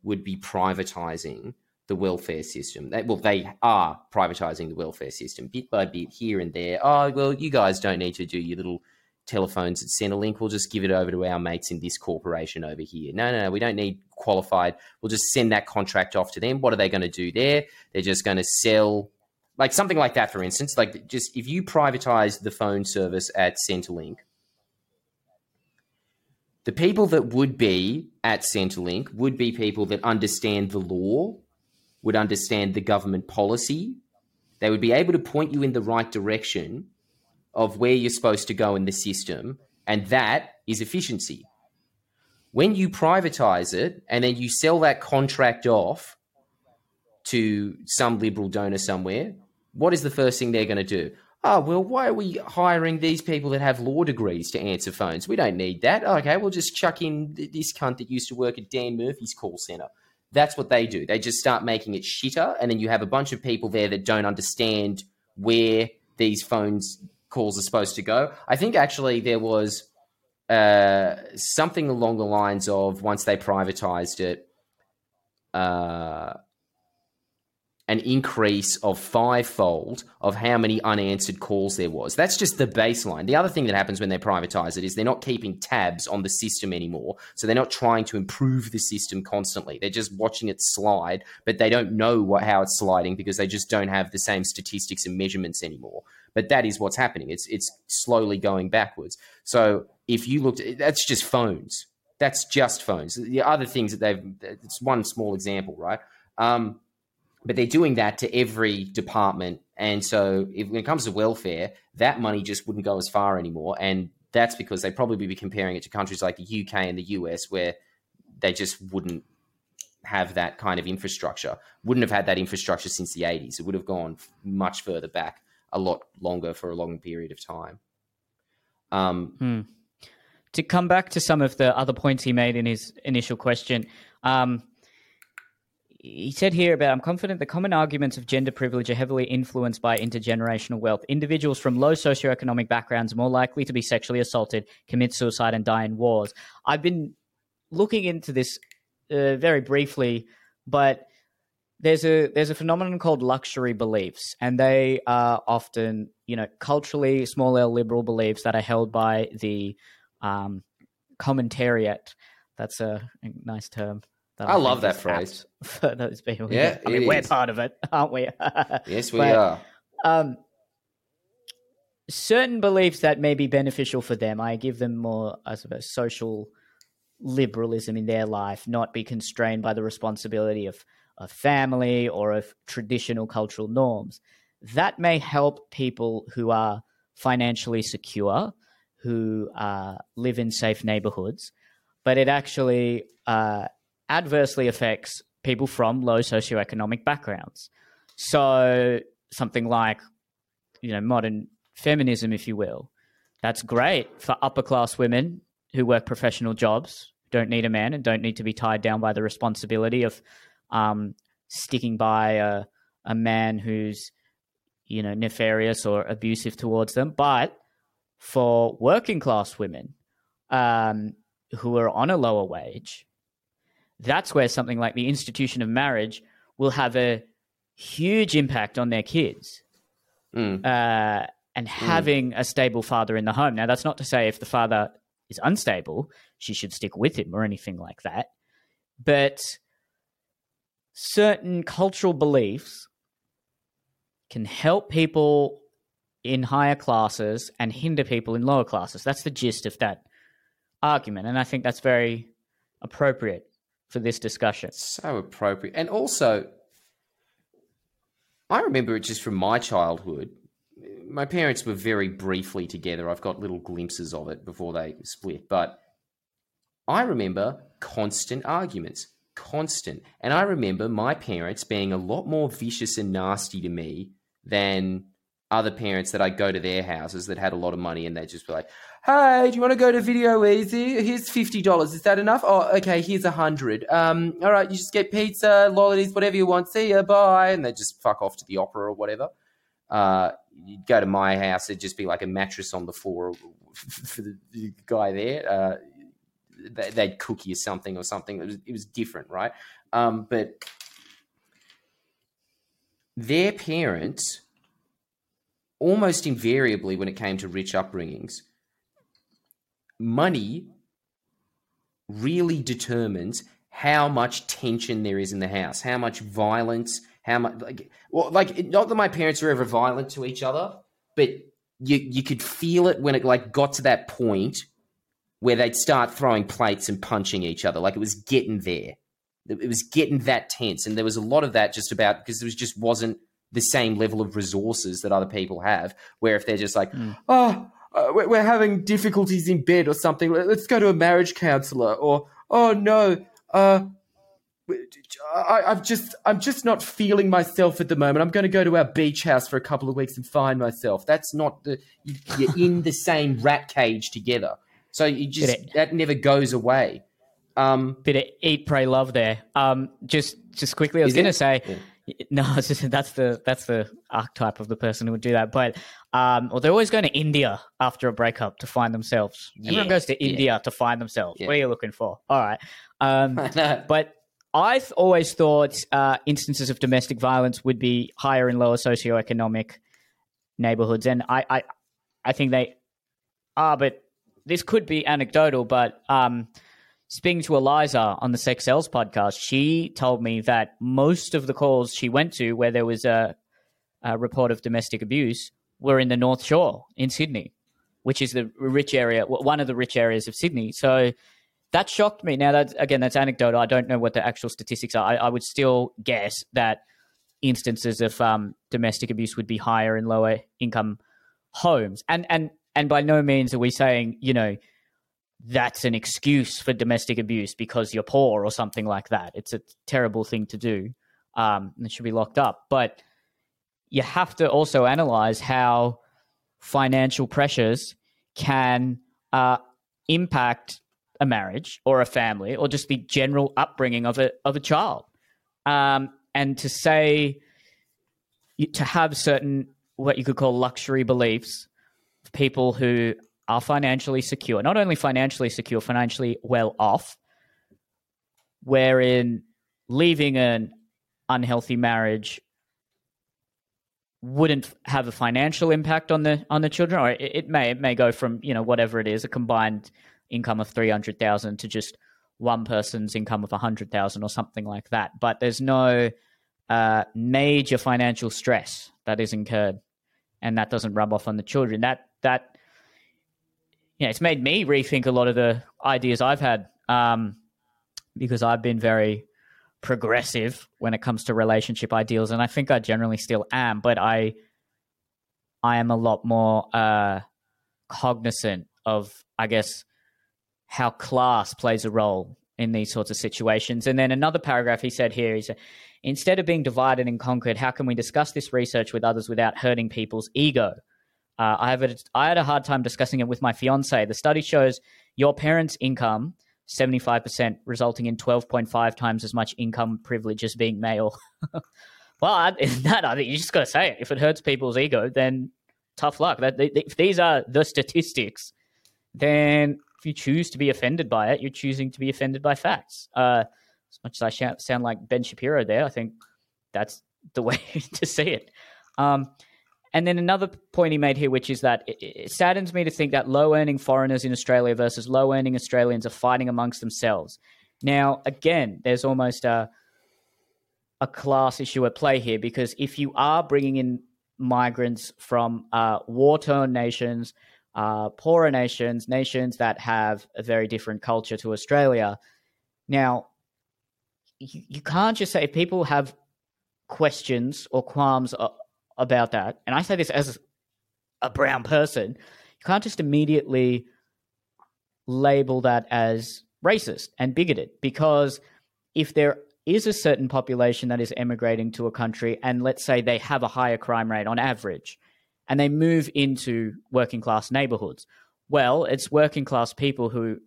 would be privatising the welfare system. They, well, they are privatising the welfare system bit by bit here and there. Oh, well, you guys don't need to do your little telephones at Centrelink. We'll just give it over to our mates in this corporation over here. No, no, no, we don't need qualified. We'll just send that contract off to them. What are they going to do there? They're just going to sell, like something like that, for instance. Like just if you privatize the phone service at Centrelink, the people that would be at Centrelink would be people that understand the law, would understand the government policy. They would be able to point you in the right direction of where you're supposed to go in the system, and that is efficiency. When you privatize it and then you sell that contract off to some liberal donor somewhere, what is the first thing they're going to do? Oh, well, why are we hiring these people that have law degrees to answer phones? We don't need that. Okay, we'll just chuck in this cunt that used to work at Dan Murphy's call center. That's what they do. They just start making it shitter, and then you have a bunch of people there that don't understand where these phones calls are supposed to go. I think actually there was uh, something along the lines of once they privatized it, uh, an increase of fivefold of how many unanswered calls there was. That's just the baseline. The other thing that happens when they privatize it is they're not keeping tabs on the system anymore. So they're not trying to improve the system constantly. They're just watching it slide, but they don't know what, how it's sliding because they just don't have the same statistics and measurements anymore. But that is what's happening. It's it's slowly going backwards. So if you looked, that's just phones. That's just phones. The other things that they've, it's one small example, right? Um, but they're doing that to every department. And so if, when it comes to welfare, that money just wouldn't go as far anymore. And that's because they'd probably be comparing it to countries like the UK and the US where they just wouldn't have that kind of infrastructure, wouldn't have had that infrastructure since the 80s. It would have gone much further back, a lot longer for a long period of time. Um, hmm. To come back to some of the other points he made in his initial question, um, he said here about I'm confident the common arguments of gender privilege are heavily influenced by intergenerational wealth. Individuals from low socioeconomic backgrounds are more likely to be sexually assaulted, commit suicide, and die in wars. I've been looking into this uh, very briefly, but there's a there's a phenomenon called luxury beliefs, and they are often you know culturally small L liberal beliefs that are held by the um, commentariat. That's a, a nice term. I, I love that phrase for those people. Yeah, I mean, we're part of it, aren't we? yes, we But, are. um, certain beliefs that may be beneficial for them, I give them more, I suppose, social liberalism in their life, not be constrained by the responsibility of a family or of traditional cultural norms. That may help people who are financially secure, who uh, live in safe neighborhoods, but it actually uh, adversely affects people from low socioeconomic backgrounds. So something like, you know, modern feminism, if you will, that's great for upper class women who work professional jobs, don't need a man, and don't need to be tied down by the responsibility of um, sticking by a, a man who's, you know, nefarious or abusive towards them. But for working class women um, who are on a lower wage, that's where something like the institution of marriage will have a huge impact on their kids. Mm. Uh, and having a stable father in the home. Now, that's not to say if the father is unstable, she should stick with him or anything like that. But certain cultural beliefs can help people in higher classes and hinder people in lower classes. That's the gist of that argument. And I think that's very appropriate for this discussion. So appropriate. And also, I remember it just from my childhood. My parents were very briefly together. I've got little glimpses of it before they split. But I remember constant arguments, constant. And I remember my parents being a lot more vicious and nasty to me than other parents that I go to their houses that had a lot of money and they just be like, "Hey, do you want to go to Video Ezy? Here's fifty dollars. Is that enough? Oh, okay. Here's a hundred. Um, all right. You just get pizza, lollies, whatever you want. See ya. Bye." And they just fuck off to the opera or whatever. Uh, you'd go to my house, it'd just be like a mattress on the floor for the guy there. Uh, they'd cook you something or something. It was, it was different, right? Um, but their parents almost invariably when it came to rich upbringings, money really determines how much tension there is in the house, how much violence, how much like well, like not that my parents were ever violent to each other, but you you could feel it when it like got to that point where they'd start throwing plates and punching each other, like it was getting there. It was getting that tense, and there was a lot of that just about because there was just wasn't the same level of resources that other people have. Where if they're just like, mm. oh, uh, we're having difficulties in bed or something, let's go to a marriage counselor, or oh no, uh, I, have just I'm just not feeling myself at the moment. I'm going to go to our beach house for a couple of weeks and find myself. That's not the you're in the same rat cage together. So you just that never goes away. Um, bit of eat, pray, love there. Um, just just quickly, I was going to say. Yeah No, just, that's the that's the archetype of the person who would do that. But um, well, they're always going to India after a breakup to find themselves. Yeah, Everyone goes to India yeah. to find themselves. Yeah. What are you looking for? All right, um, but I've always thought uh, instances of domestic violence would be higher in lower socioeconomic neighborhoods, and I I, I think they are. But this could be anecdotal, but um, speaking to Eliza on the Sex Sells podcast, she told me that most of the calls she went to where there was a, a, report of domestic abuse were in the North Shore in Sydney, which is the rich area, one of the rich areas of Sydney. So that shocked me. Now, that again, that's anecdotal. I don't know what the actual statistics are. I, I would still guess that instances of um, domestic abuse would be higher in lower income homes. And and and by no means are we saying you know that's an excuse for domestic abuse because you're poor or something like that. It's a terrible thing to do. Um, and should be locked up. But you have to also analyze how financial pressures can uh, impact a marriage or a family or just the general upbringing of a of a child. Um, and to say to have certain what you could call luxury beliefs people who are financially secure, not only financially secure, financially well off, wherein leaving an unhealthy marriage wouldn't have a financial impact on the on the children, or it, it may it may go from you know whatever it is, a combined income of three hundred thousand to just one person's income of a hundred thousand or something like that. But there's no uh, major financial stress that is incurred, and that doesn't rub off on the children. That that you know, it's made me rethink a lot of the ideas I've had um, because I've been very progressive when it comes to relationship ideals, and I think I generally still am, but I I am a lot more uh, cognizant of, I guess, how class plays a role in these sorts of situations. And then another paragraph he said here is instead of being divided and conquered, how can we discuss this research with others without hurting people's ego? Uh, I have a, I had a hard time discussing it with my fiance. The study shows your parents' income 75%, resulting in 12.5 times as much income privilege as being male. well, in that, I think you just got to say it. If it hurts people's ego, then tough luck. That If these are the statistics, then if you choose to be offended by it, you're choosing to be offended by facts. Uh, as much as I sound like Ben Shapiro there, I think that's the way to see it. Um, and then another point he made here, which is that it, saddens me to think that low earning foreigners in Australia versus low earning Australians are fighting amongst themselves. Now, again, there's almost a a class issue at play here because if you are bringing in migrants from uh, war torn nations, uh, poorer nations, nations that have a very different culture to Australia, now you, you can't just say people have questions or qualms about that, and I say this as a brown person, you can't just immediately label that as racist and bigoted because if there is a certain population that is emigrating to a country and let's say they have a higher crime rate on average and they move into working class neighborhoods well it's working class people who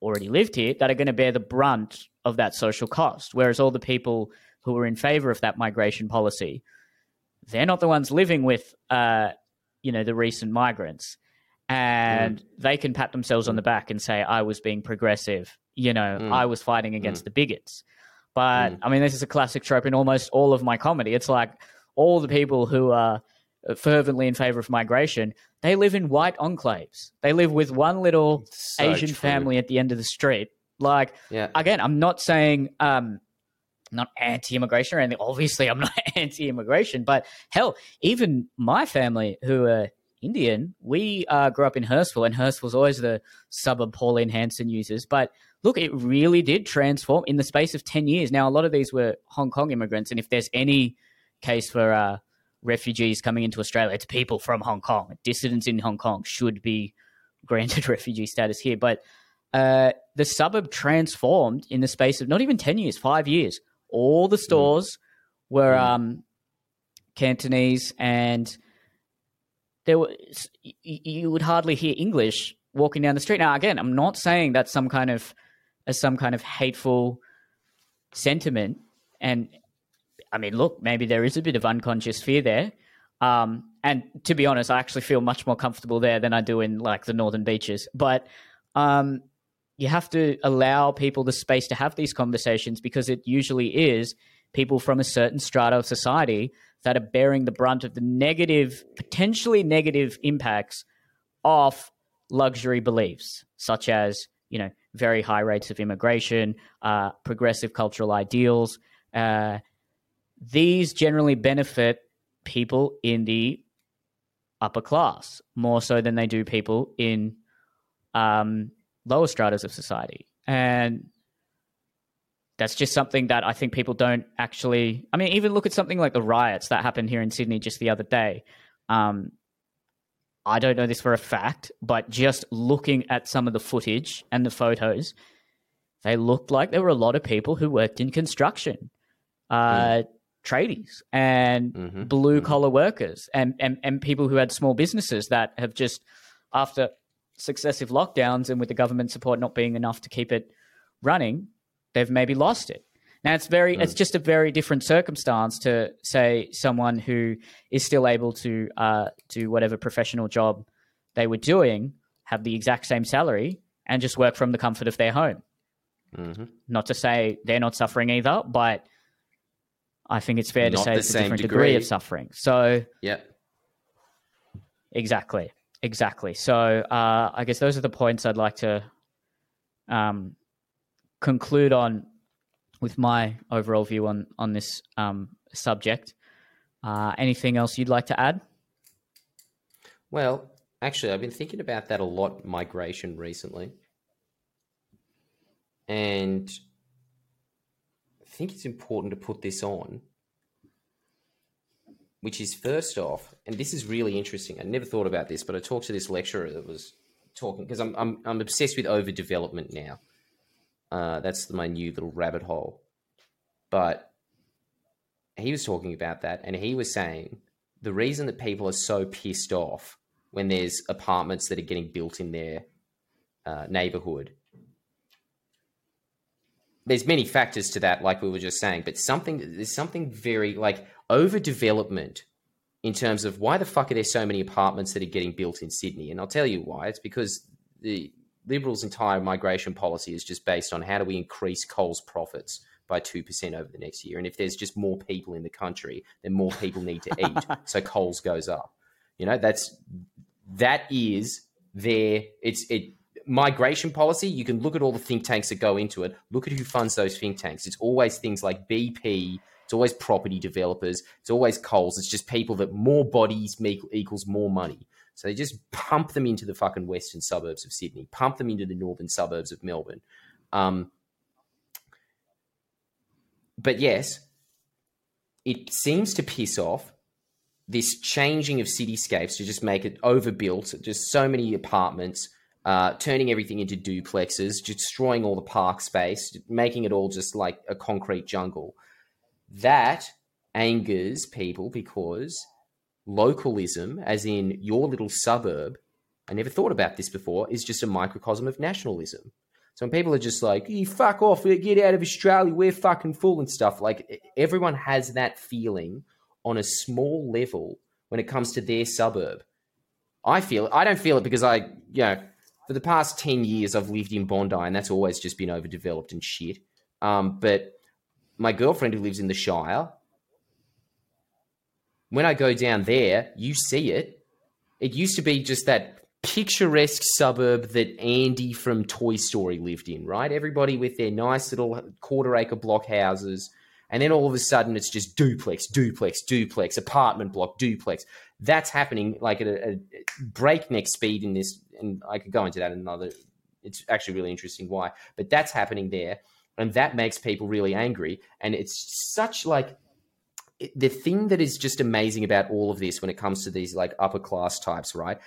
already lived here that are going to bear the brunt of that social cost whereas all the people who are in favor of that migration policy they're not the ones living with uh, you know the recent migrants and mm. they can pat themselves on the back and say i was being progressive you know mm. i was fighting against mm. the bigots but mm. I mean, this is a classic trope in almost all of my comedy. It's like all the people who are fervently in favor of migration, they live in white enclaves. They live with one little so Asian true. family at the end of the street. Like, yeah. again, I'm not saying um, not anti-immigration or anything. Obviously, I'm not anti-immigration, but hell, even my family who are Indian, we uh, grew up in Hurstville, and Hurstville's always the suburb Pauline Hanson uses. But look, it really did transform in the space of 10 years. Now, a lot of these were Hong Kong immigrants. And if there's any case for uh, refugees coming into Australia, it's people from Hong Kong. Dissidents in Hong Kong should be granted refugee status here. But uh, the suburb transformed in the space of not even 10 years, five years. All the stores mm. were mm. Um, Cantonese and there was you would hardly hear English walking down the street. Now, again, I'm not saying that's some kind of as some kind of hateful sentiment. And I mean, look, maybe there is a bit of unconscious fear there. Um, and to be honest, I actually feel much more comfortable there than I do in like the northern beaches. But um, you have to allow people the space to have these conversations because it usually is people from a certain strata of society that are bearing the brunt of the negative, potentially negative impacts of luxury beliefs, such as, you know, very high rates of immigration, uh, progressive cultural ideals. Uh, these generally benefit people in the upper class more so than they do people in um, lower stratas of society. And that's just something that I think people don't actually. I mean, even look at something like the riots that happened here in Sydney just the other day. Um, I don't know this for a fact, but just looking at some of the footage and the photos, they looked like there were a lot of people who worked in construction, uh, mm. tradies, and mm-hmm. blue mm-hmm. collar mm-hmm. workers, and, and, and people who had small businesses that have just, after successive lockdowns and with the government support not being enough to keep it running, they've maybe lost it. Now it's very, mm. it's just a very different circumstance to say someone who is still able to uh, do whatever professional job they were doing, have the exact same salary, and just work from the comfort of their home. Mm-hmm. Not to say they're not suffering either, but I think it's fair not to say it's a different degree. degree of suffering. So, yeah, exactly, exactly. So, uh, I guess those are the points I'd like to um, conclude on with my overall view on on this um, subject. Uh, anything else you'd like to add? Well, actually, I've been thinking about that a lot. Migration recently, and I think it's important to put this on. Which is first off, and this is really interesting. I never thought about this, but I talked to this lecturer that was talking because I'm, I'm I'm obsessed with overdevelopment now uh, that's my new little rabbit hole. But he was talking about that, and he was saying the reason that people are so pissed off when there's apartments that are getting built in their uh, neighborhood. There's many factors to that, like we were just saying, but something there's something very like overdevelopment in terms of why the fuck are there so many apartments that are getting built in Sydney? And I'll tell you why. It's because the Liberals' entire migration policy is just based on how do we increase Coles' profits by 2% over the next year. And if there's just more people in the country, then more people need to eat. so Coles goes up. You know, that's that is their it's it migration policy. You can look at all the think tanks that go into it. Look at who funds those think tanks. It's always things like BP. Always property developers. It's always Coles. It's just people that more bodies equals more money. So they just pump them into the fucking western suburbs of Sydney, pump them into the northern suburbs of Melbourne. Um, but yes, it seems to piss off this changing of cityscapes to just make it overbuilt, just so many apartments, uh, turning everything into duplexes, destroying all the park space, making it all just like a concrete jungle. That angers people because localism, as in your little suburb, I never thought about this before, is just a microcosm of nationalism. So when people are just like, you fuck off, get out of Australia, we're fucking full and stuff, like everyone has that feeling on a small level when it comes to their suburb. I feel it. I don't feel it because I, you know, for the past 10 years I've lived in Bondi and that's always just been overdeveloped and shit. Um, but my girlfriend who lives in the Shire, when I go down there, you see it. It used to be just that picturesque suburb that Andy from Toy Story lived in, right? Everybody with their nice little quarter acre block houses. And then all of a sudden it's just duplex, duplex, duplex, apartment block, duplex. That's happening like at a, a breakneck speed in this. And I could go into that another. It's actually really interesting why. But that's happening there. And that makes people really angry. And it's such like the thing that is just amazing about all of this when it comes to these like upper class types, right?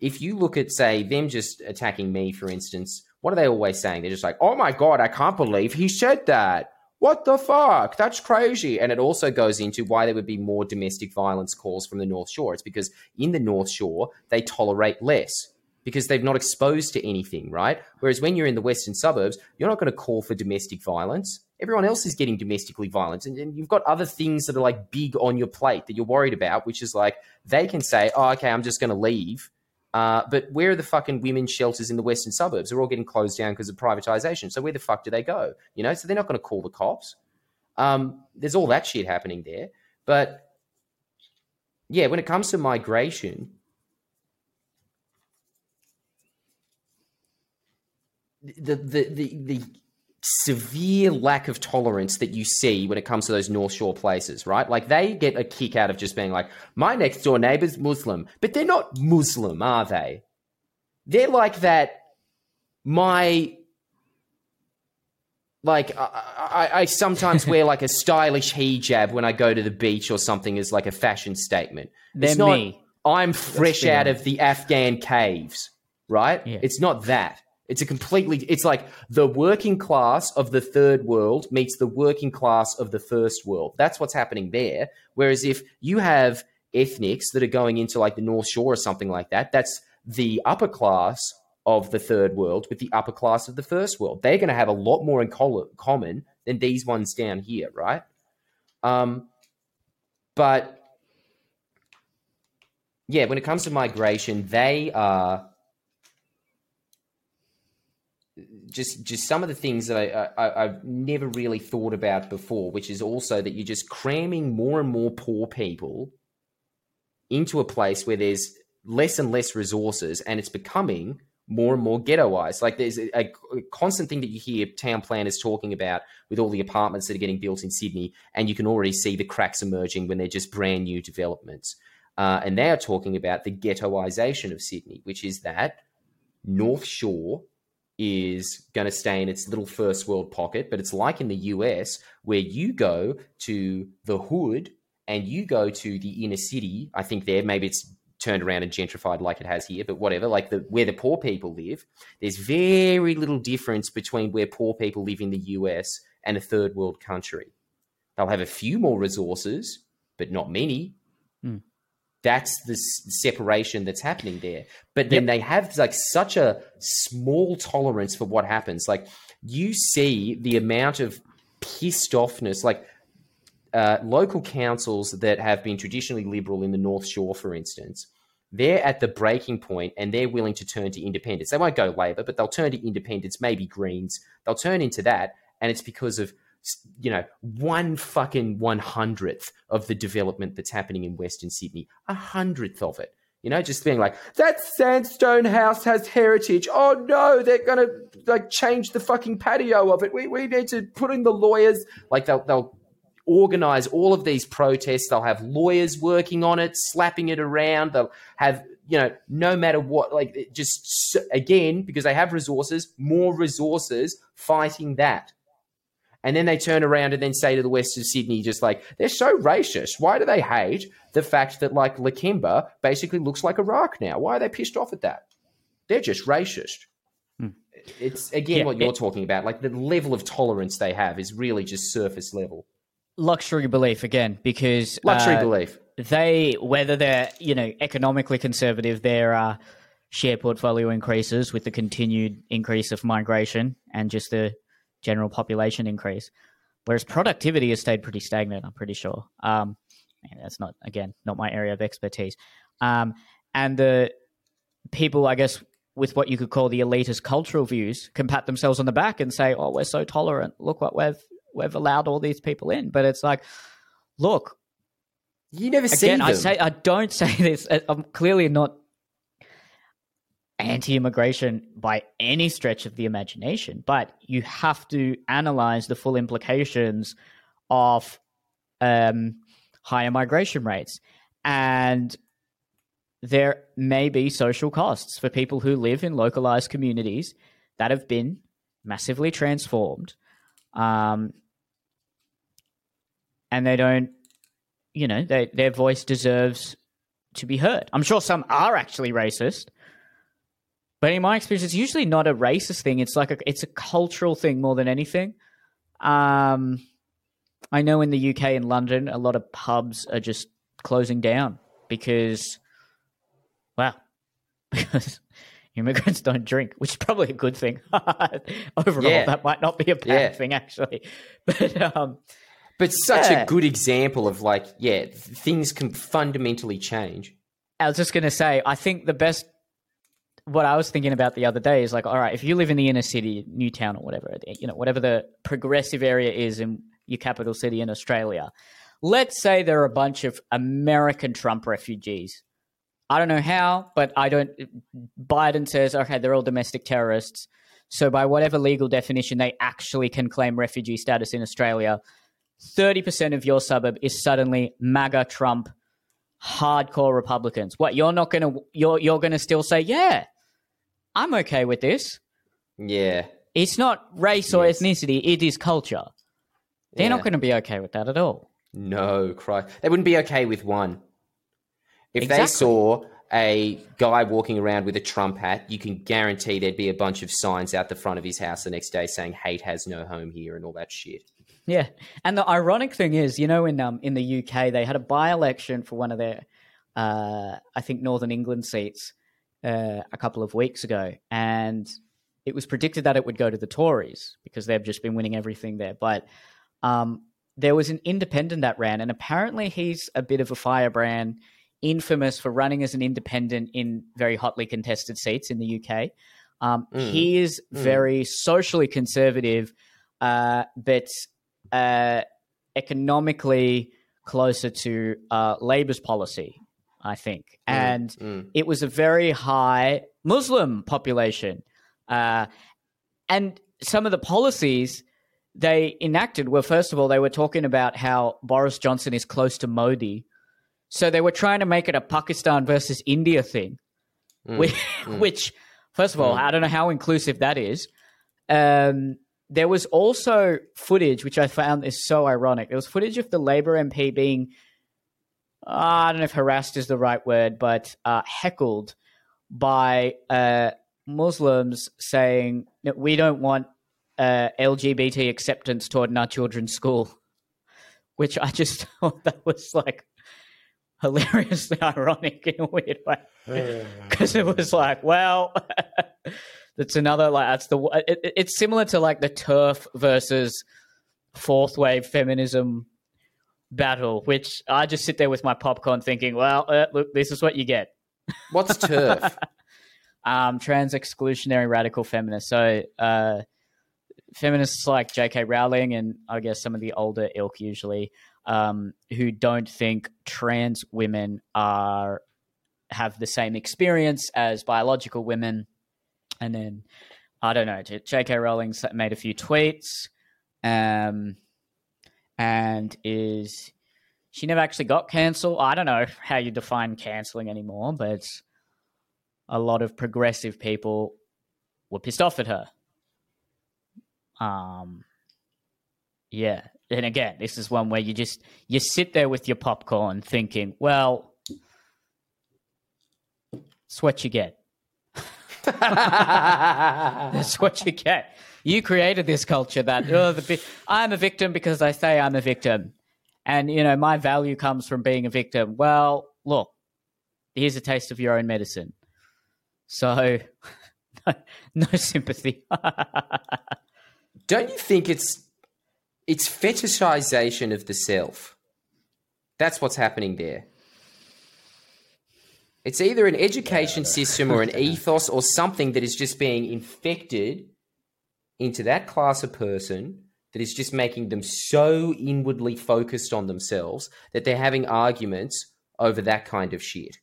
If you look at, say, them just attacking me, for instance, what are they always saying? They're just like, oh my God, I can't believe he said that. What the fuck? That's crazy. And it also goes into why there would be more domestic violence calls from the North Shore. It's because in the North Shore, they tolerate less because they've not exposed to anything, right? Whereas when you're in the western suburbs, you're not going to call for domestic violence. Everyone else is getting domestically violent and, and, you've got other things that are like big on your plate that you're worried about which is like they can say oh okay i'm just going to leave. Uh, but where are the fucking women's shelters in the western suburbs? They're all getting closed down because of privatization. So where the fuck do they go? You know so they're not going to call the cops. Um, there's all that shit happening there. But yeah when it comes to migration the the the, the severe lack of tolerance that you see when it comes to those North Shore places, right? Like they get a kick out of just being like, my next door neighbor's Muslim, but they're not Muslim, are they? They're like that. My like I, I, I, sometimes wear like a stylish hijab when I go to the beach or something as like a fashion statement. They're it's not, me. I'm fresh out of the Afghan caves, right? Yeah. It's not that. It's a completely, it's like the working class of the third world meets the working class of the first world. That's what's happening there. Whereas if you have ethnics that are going into like the North Shore or something like that, that's the upper class of the third world with the upper class of the first world. They're going to have a lot more in common than these ones down here, right? Um, but yeah, when it comes to migration, they are just just some of the things that I, I have never really thought about before, which is also that you're just cramming more and more poor people into a place where there's less and less resources, and it's becoming more and more ghettoized. Like there's a, a, constant thing that you hear town planners talking about with all the apartments that are getting built in Sydney, and you can already see the cracks emerging when they're just brand new developments. Uh, and they are talking about the ghettoization of Sydney, which is that North Shore is going to stay in its little first world pocket, but it's like in the US where you go to the hood and you go to the inner city. I think there maybe it's turned around and gentrified like it has here, but whatever, like the where the poor people live, there's very little difference between where poor people live in the US and a third world country. They'll have a few more resources, but not many. Mm that's the separation that's happening there. But then yep. they have like such a small tolerance for what happens. Like you see the amount of pissed offness, like uh, local councils that have been traditionally liberal in the North Shore, for instance, they're at the breaking point and they're willing to turn to independents. They won't go Labor, but they'll turn to independents, maybe Greens. They'll turn into that. And it's because of you know, one fucking one hundredth of the development that's happening in Western Sydney, a hundredth of it. You know, just being like, that sandstone house has heritage. Oh no, they're gonna like change the fucking patio of it. We we need to put in the lawyers. Like they'll they'll organize all of these protests. They'll have lawyers working on it, slapping it around. They'll have you know, no matter what, like just again because they have resources, more resources fighting that. And then they turn around and then say to the West of Sydney, just like, they're so racist. Why do they hate the fact that, like, Lakemba basically looks like Iraq now? Why are they pissed off at that? They're just racist. Hmm. It's, again, yeah, what you're it, talking about. Like, the level of tolerance they have is really just surface level. Luxury belief, again, because. Luxury uh, belief. They, whether they're, you know, economically conservative, their uh, share portfolio increases with the continued increase of migration and just the general population increase. Whereas productivity has stayed pretty stagnant, I'm pretty sure. Um, that's not, again, not my area of expertise. Um, and the people, I guess, with what you could call the elitist cultural views, can pat themselves on the back and say, "Oh, we're so tolerant. Look what we've we've allowed all these people in." But it's like, look, you never see again, them. I say I don't say this. I'm clearly not anti immigration by any stretch of the imagination, but you have to analyze the full implications of um, higher migration rates. And there may be social costs for people who live in localized communities that have been massively transformed. Um, and they don't, you know, they, their voice deserves to be heard. I'm sure some are actually racist, but in my experience, it's usually not a racist thing. It's like a, it's a cultural thing more than anything. Um, I know in the UK in London, a lot of pubs are just closing down because, well, because immigrants don't drink, which is probably a good thing. Overall, yeah. that might not be a bad yeah. thing, actually. But um, but such yeah. a good example of like, yeah, things can fundamentally change. I was just going to say, I think the best what I was thinking about the other day is like, all right, if you live in the inner city, Newtown or whatever, you know, whatever the progressive area is in your capital city in Australia, let's say there are a bunch of American Trump refugees. I don't know how, but I don't. Biden says, okay, they're all domestic terrorists. So, by whatever legal definition, they actually can claim refugee status in Australia. 30% of your suburb is suddenly MAGA Trump hardcore Republicans. What you're not gonna you're you're gonna still say, yeah, I'm okay with this. Yeah. It's not race or yes. ethnicity, it is culture. They're yeah. not going to be okay with that at all. No, Christ. They wouldn't be okay with one. If exactly. they saw a guy walking around with a Trump hat, you can guarantee there'd be a bunch of signs out the front of his house the next day saying hate has no home here and all that shit. Yeah. And the ironic thing is, you know, in um in the UK they had a by election for one of their uh I think Northern England seats uh, a couple of weeks ago, and it was predicted that it would go to the Tories because they've just been winning everything there. But um, there was an independent that ran, and apparently he's a bit of a firebrand, infamous for running as an independent in very hotly contested seats in the UK. Um, mm. He is mm. very socially conservative, uh, but uh, economically closer to uh, Labor's policy. I think. Mm, and mm. it was a very high Muslim population. Uh, and some of the policies they enacted were, first of all, they were talking about how Boris Johnson is close to Modi. So they were trying to make it a Pakistan versus India thing, mm, which, mm. which, first of all, mm. I don't know how inclusive that is. Um, there was also footage, which I found is so ironic. There was footage of the Labour MP being I don't know if harassed is the right word, but uh, heckled by uh, Muslims saying that we don't want uh, LGBT acceptance toward our children's school, which I just thought that was like hilariously ironic in a weird way. Because it was like, well, that's another like that's the it, it's similar to like the TERF versus fourth wave feminism battle, which I just sit there with my popcorn thinking, well, uh, look, this is what you get. What's TERF? um, trans exclusionary radical feminist. So, uh, feminists like J.K. Rowling and I guess some of the older ilk usually um, who don't think trans women are have the same experience as biological women, and then I don't know. J.K. Rowling made a few tweets, um, and is she never actually got cancelled? I don't know how you define cancelling anymore, but a lot of progressive people were pissed off at her. Um, yeah, and again, this is one where you just you sit there with your popcorn, thinking, well, it's what you get. That's what you get. You created this culture that oh, the, I'm a victim because I say I'm a victim, and you know my value comes from being a victim. Well, look, here's a taste of your own medicine. So, no, no sympathy. Don't you think it's it's fetishization of the self? That's what's happening there. It's either an education yeah, system or an ethos or something that is just being infected into that class of person that is just making them so inwardly focused on themselves that they're having arguments over that kind of shit.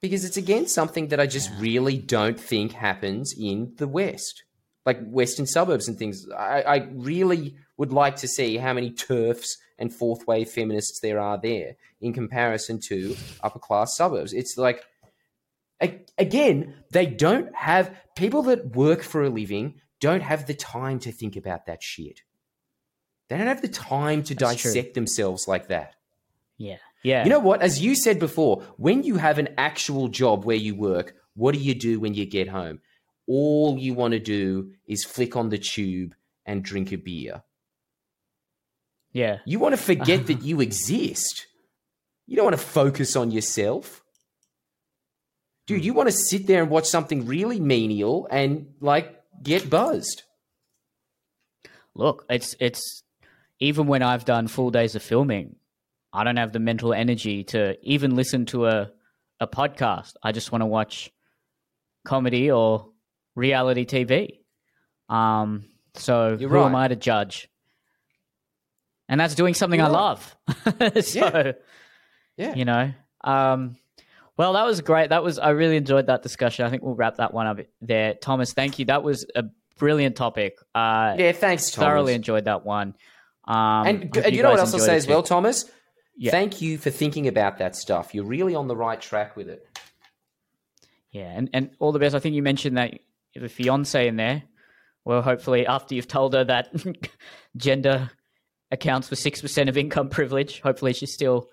Because it's again something that I just yeah. really don't think happens in the West like western suburbs and things. I, I really would like to see how many TERFs and fourth wave feminists there are there in comparison to upper class suburbs. It's like again, they don't have people that work for a living don't have the time to think about that shit. They don't have the time to That's dissect true. themselves like that. Yeah. Yeah. You know what? As you said before, when you have an actual job where you work, what do you do when you get home? all you want to do is flick on the tube and drink a beer. Yeah. You want to forget that you exist. You don't want to focus on yourself. Dude, you want to sit there and watch something really menial and like get buzzed. Look, it's it's even when I've done full days of filming, I don't have the mental energy to even listen to a a podcast. I just want to watch comedy or reality TV. Um, so You're who right. am I to judge? And that's doing something You're I right. love. so, yeah. yeah. you know, um, well, that was great. That was I really enjoyed that discussion. I think we'll wrap that one up there. Thomas, thank you. That was a brilliant topic. Uh, yeah, thanks. Thomas. Thoroughly enjoyed that one. Um, and, and you, you know what else I'll say as well, Thomas? Yeah. Thank you for thinking about that stuff. You're really on the right track with it. Yeah, and, and all the best. I think you mentioned that the fiance in there. Well, hopefully, after you've told her that gender accounts for six percent of income privilege, hopefully she's still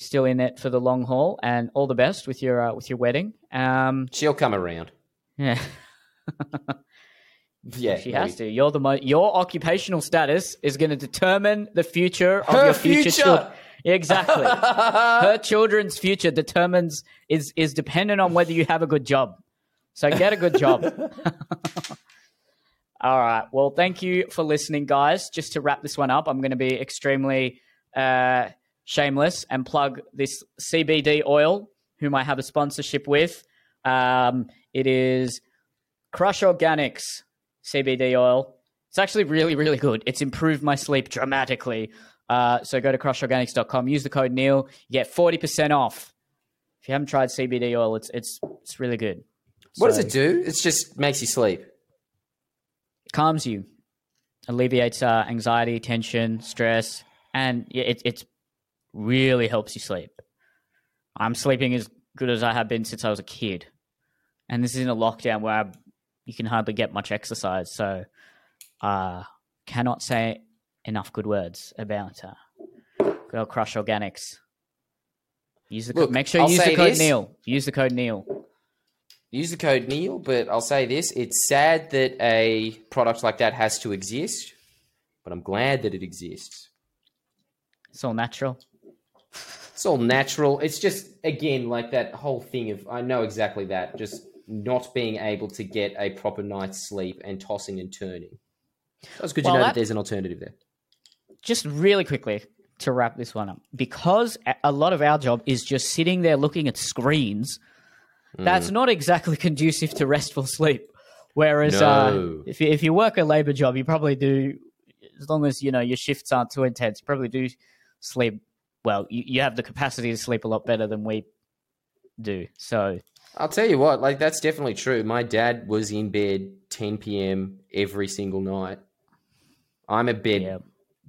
still in it for the long haul. And all the best with your uh, with your wedding. Um, She'll come around. Yeah. yeah, she maybe. has to. You're the mo- your occupational status is going to determine the future of Her your future, future. children. Exactly. Her children's future determines is is dependent on whether you have a good job. So get a good job. All right. Well, thank you for listening, guys. Just to wrap this one up, I'm going to be extremely uh, shameless and plug this CBD oil, whom I have a sponsorship with. Um, it is Crush Organics CBD oil. It's actually really, really good. It's improved my sleep dramatically. Uh, so go to crushorganics.com, use the code Neil, you get 40% off. If you haven't tried CBD oil, it's it's it's really good. What so, does it do? It just makes you sleep. Calms you, alleviates uh, anxiety, tension, stress, and it it really helps you sleep. I'm sleeping as good as I have been since I was a kid, and this is in a lockdown where I, you can hardly get much exercise. So, uh, cannot say enough good words about uh, good old Crush Organics. Use the Look, co- make sure you I'll use the code this. Neil. Use the code Neil. Use the code Neil, but I'll say this: it's sad that a product like that has to exist, but I'm glad that it exists. It's all natural. It's all natural. It's just again like that whole thing of I know exactly that. Just not being able to get a proper night's sleep and tossing and turning. So it's good well, to know that, that there's an alternative there. Just really quickly to wrap this one up, because a lot of our job is just sitting there looking at screens that's mm. not exactly conducive to restful sleep. Whereas uh, if you, if you work a labor job, you probably do as long as you know your shifts aren't too intense. You probably do sleep well. You, you have the capacity to sleep a lot better than we do. So I'll tell you what, like that's definitely true. My dad was in bed 10 p.m. every single night. I'm at bed yeah,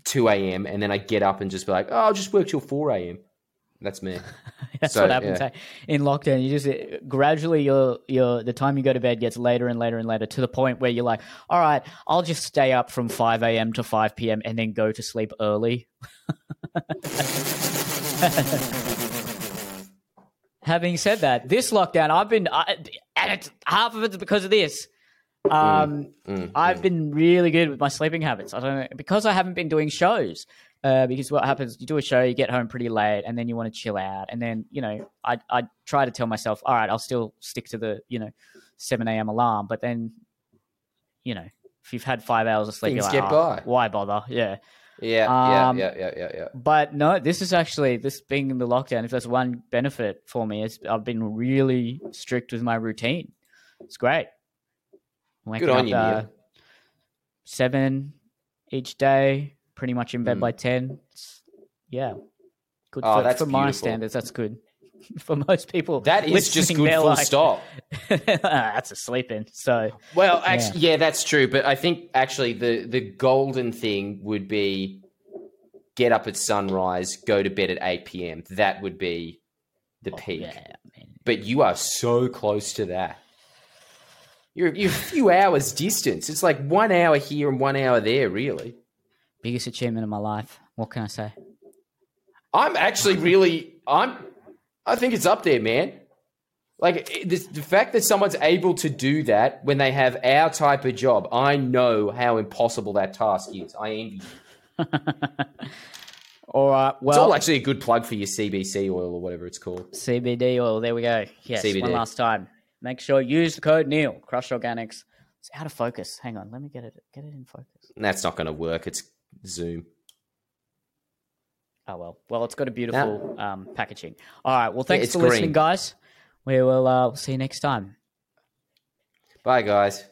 2 a.m. and then I get up and just be like, oh, I'll just work till 4 a.m. That's me. that's So, what happens yeah. eh? in lockdown. You just uh, gradually your your the time you go to bed gets later and later and later to the point where you're like, all right, I'll just stay up from five a.m. to five p.m. and then go to sleep early. Having said that, this lockdown, I've been, I, and it's half of it's because of this. Um, Mm, I've been really good with my sleeping habits. I don't know because I haven't been doing shows. Uh, because what happens, you do a show, you get home pretty late, and then you want to chill out, and then you know, I I try to tell myself, all right, I'll still stick to the you know seven a.m. alarm, but then you know, if you've had five hours of sleep, Things you're like, get "Oh, by." why bother? Yeah. Yeah, Um, yeah, yeah, yeah, yeah, yeah. But no, this is actually this being in the lockdown. If there's one benefit for me, is I've been really strict with my routine. It's great. Waking Good on up, you, uh, seven each day, pretty much in bed Mm. by ten. It's, yeah, good Oh, for, that's for my standards. That's good. for most people, That is just good full like, stop. Ah, that's a sleeping. So Well, actually, yeah. that's true. But I think actually the the golden thing would be get up at sunrise, go to bed at eight p.m. That would be the oh, peak. Oh, yeah, I mean, But you are so close to that. You're you're a few hours distance. It's like one hour here and one hour there. Really, biggest achievement of my life. What can I say? I'm actually really I'm. I think it's up there, man. Like the, the fact that someone's able to do that when they have our type of job, I know how impossible that task is. I envy you. All right. Well, it's all actually a good plug for your CBC oil or whatever it's called. CBD oil. There we go. Yes, CBD. one last time. Make sure use the code Neil. Crush Organics. It's out of focus. Hang on, let me get it get it in focus. That's not going to work. It's Zoom. Oh well. Well, it's got a beautiful um, packaging. All right. Well, thanks it's for listening, guys. We will uh, see you next time. Bye, guys.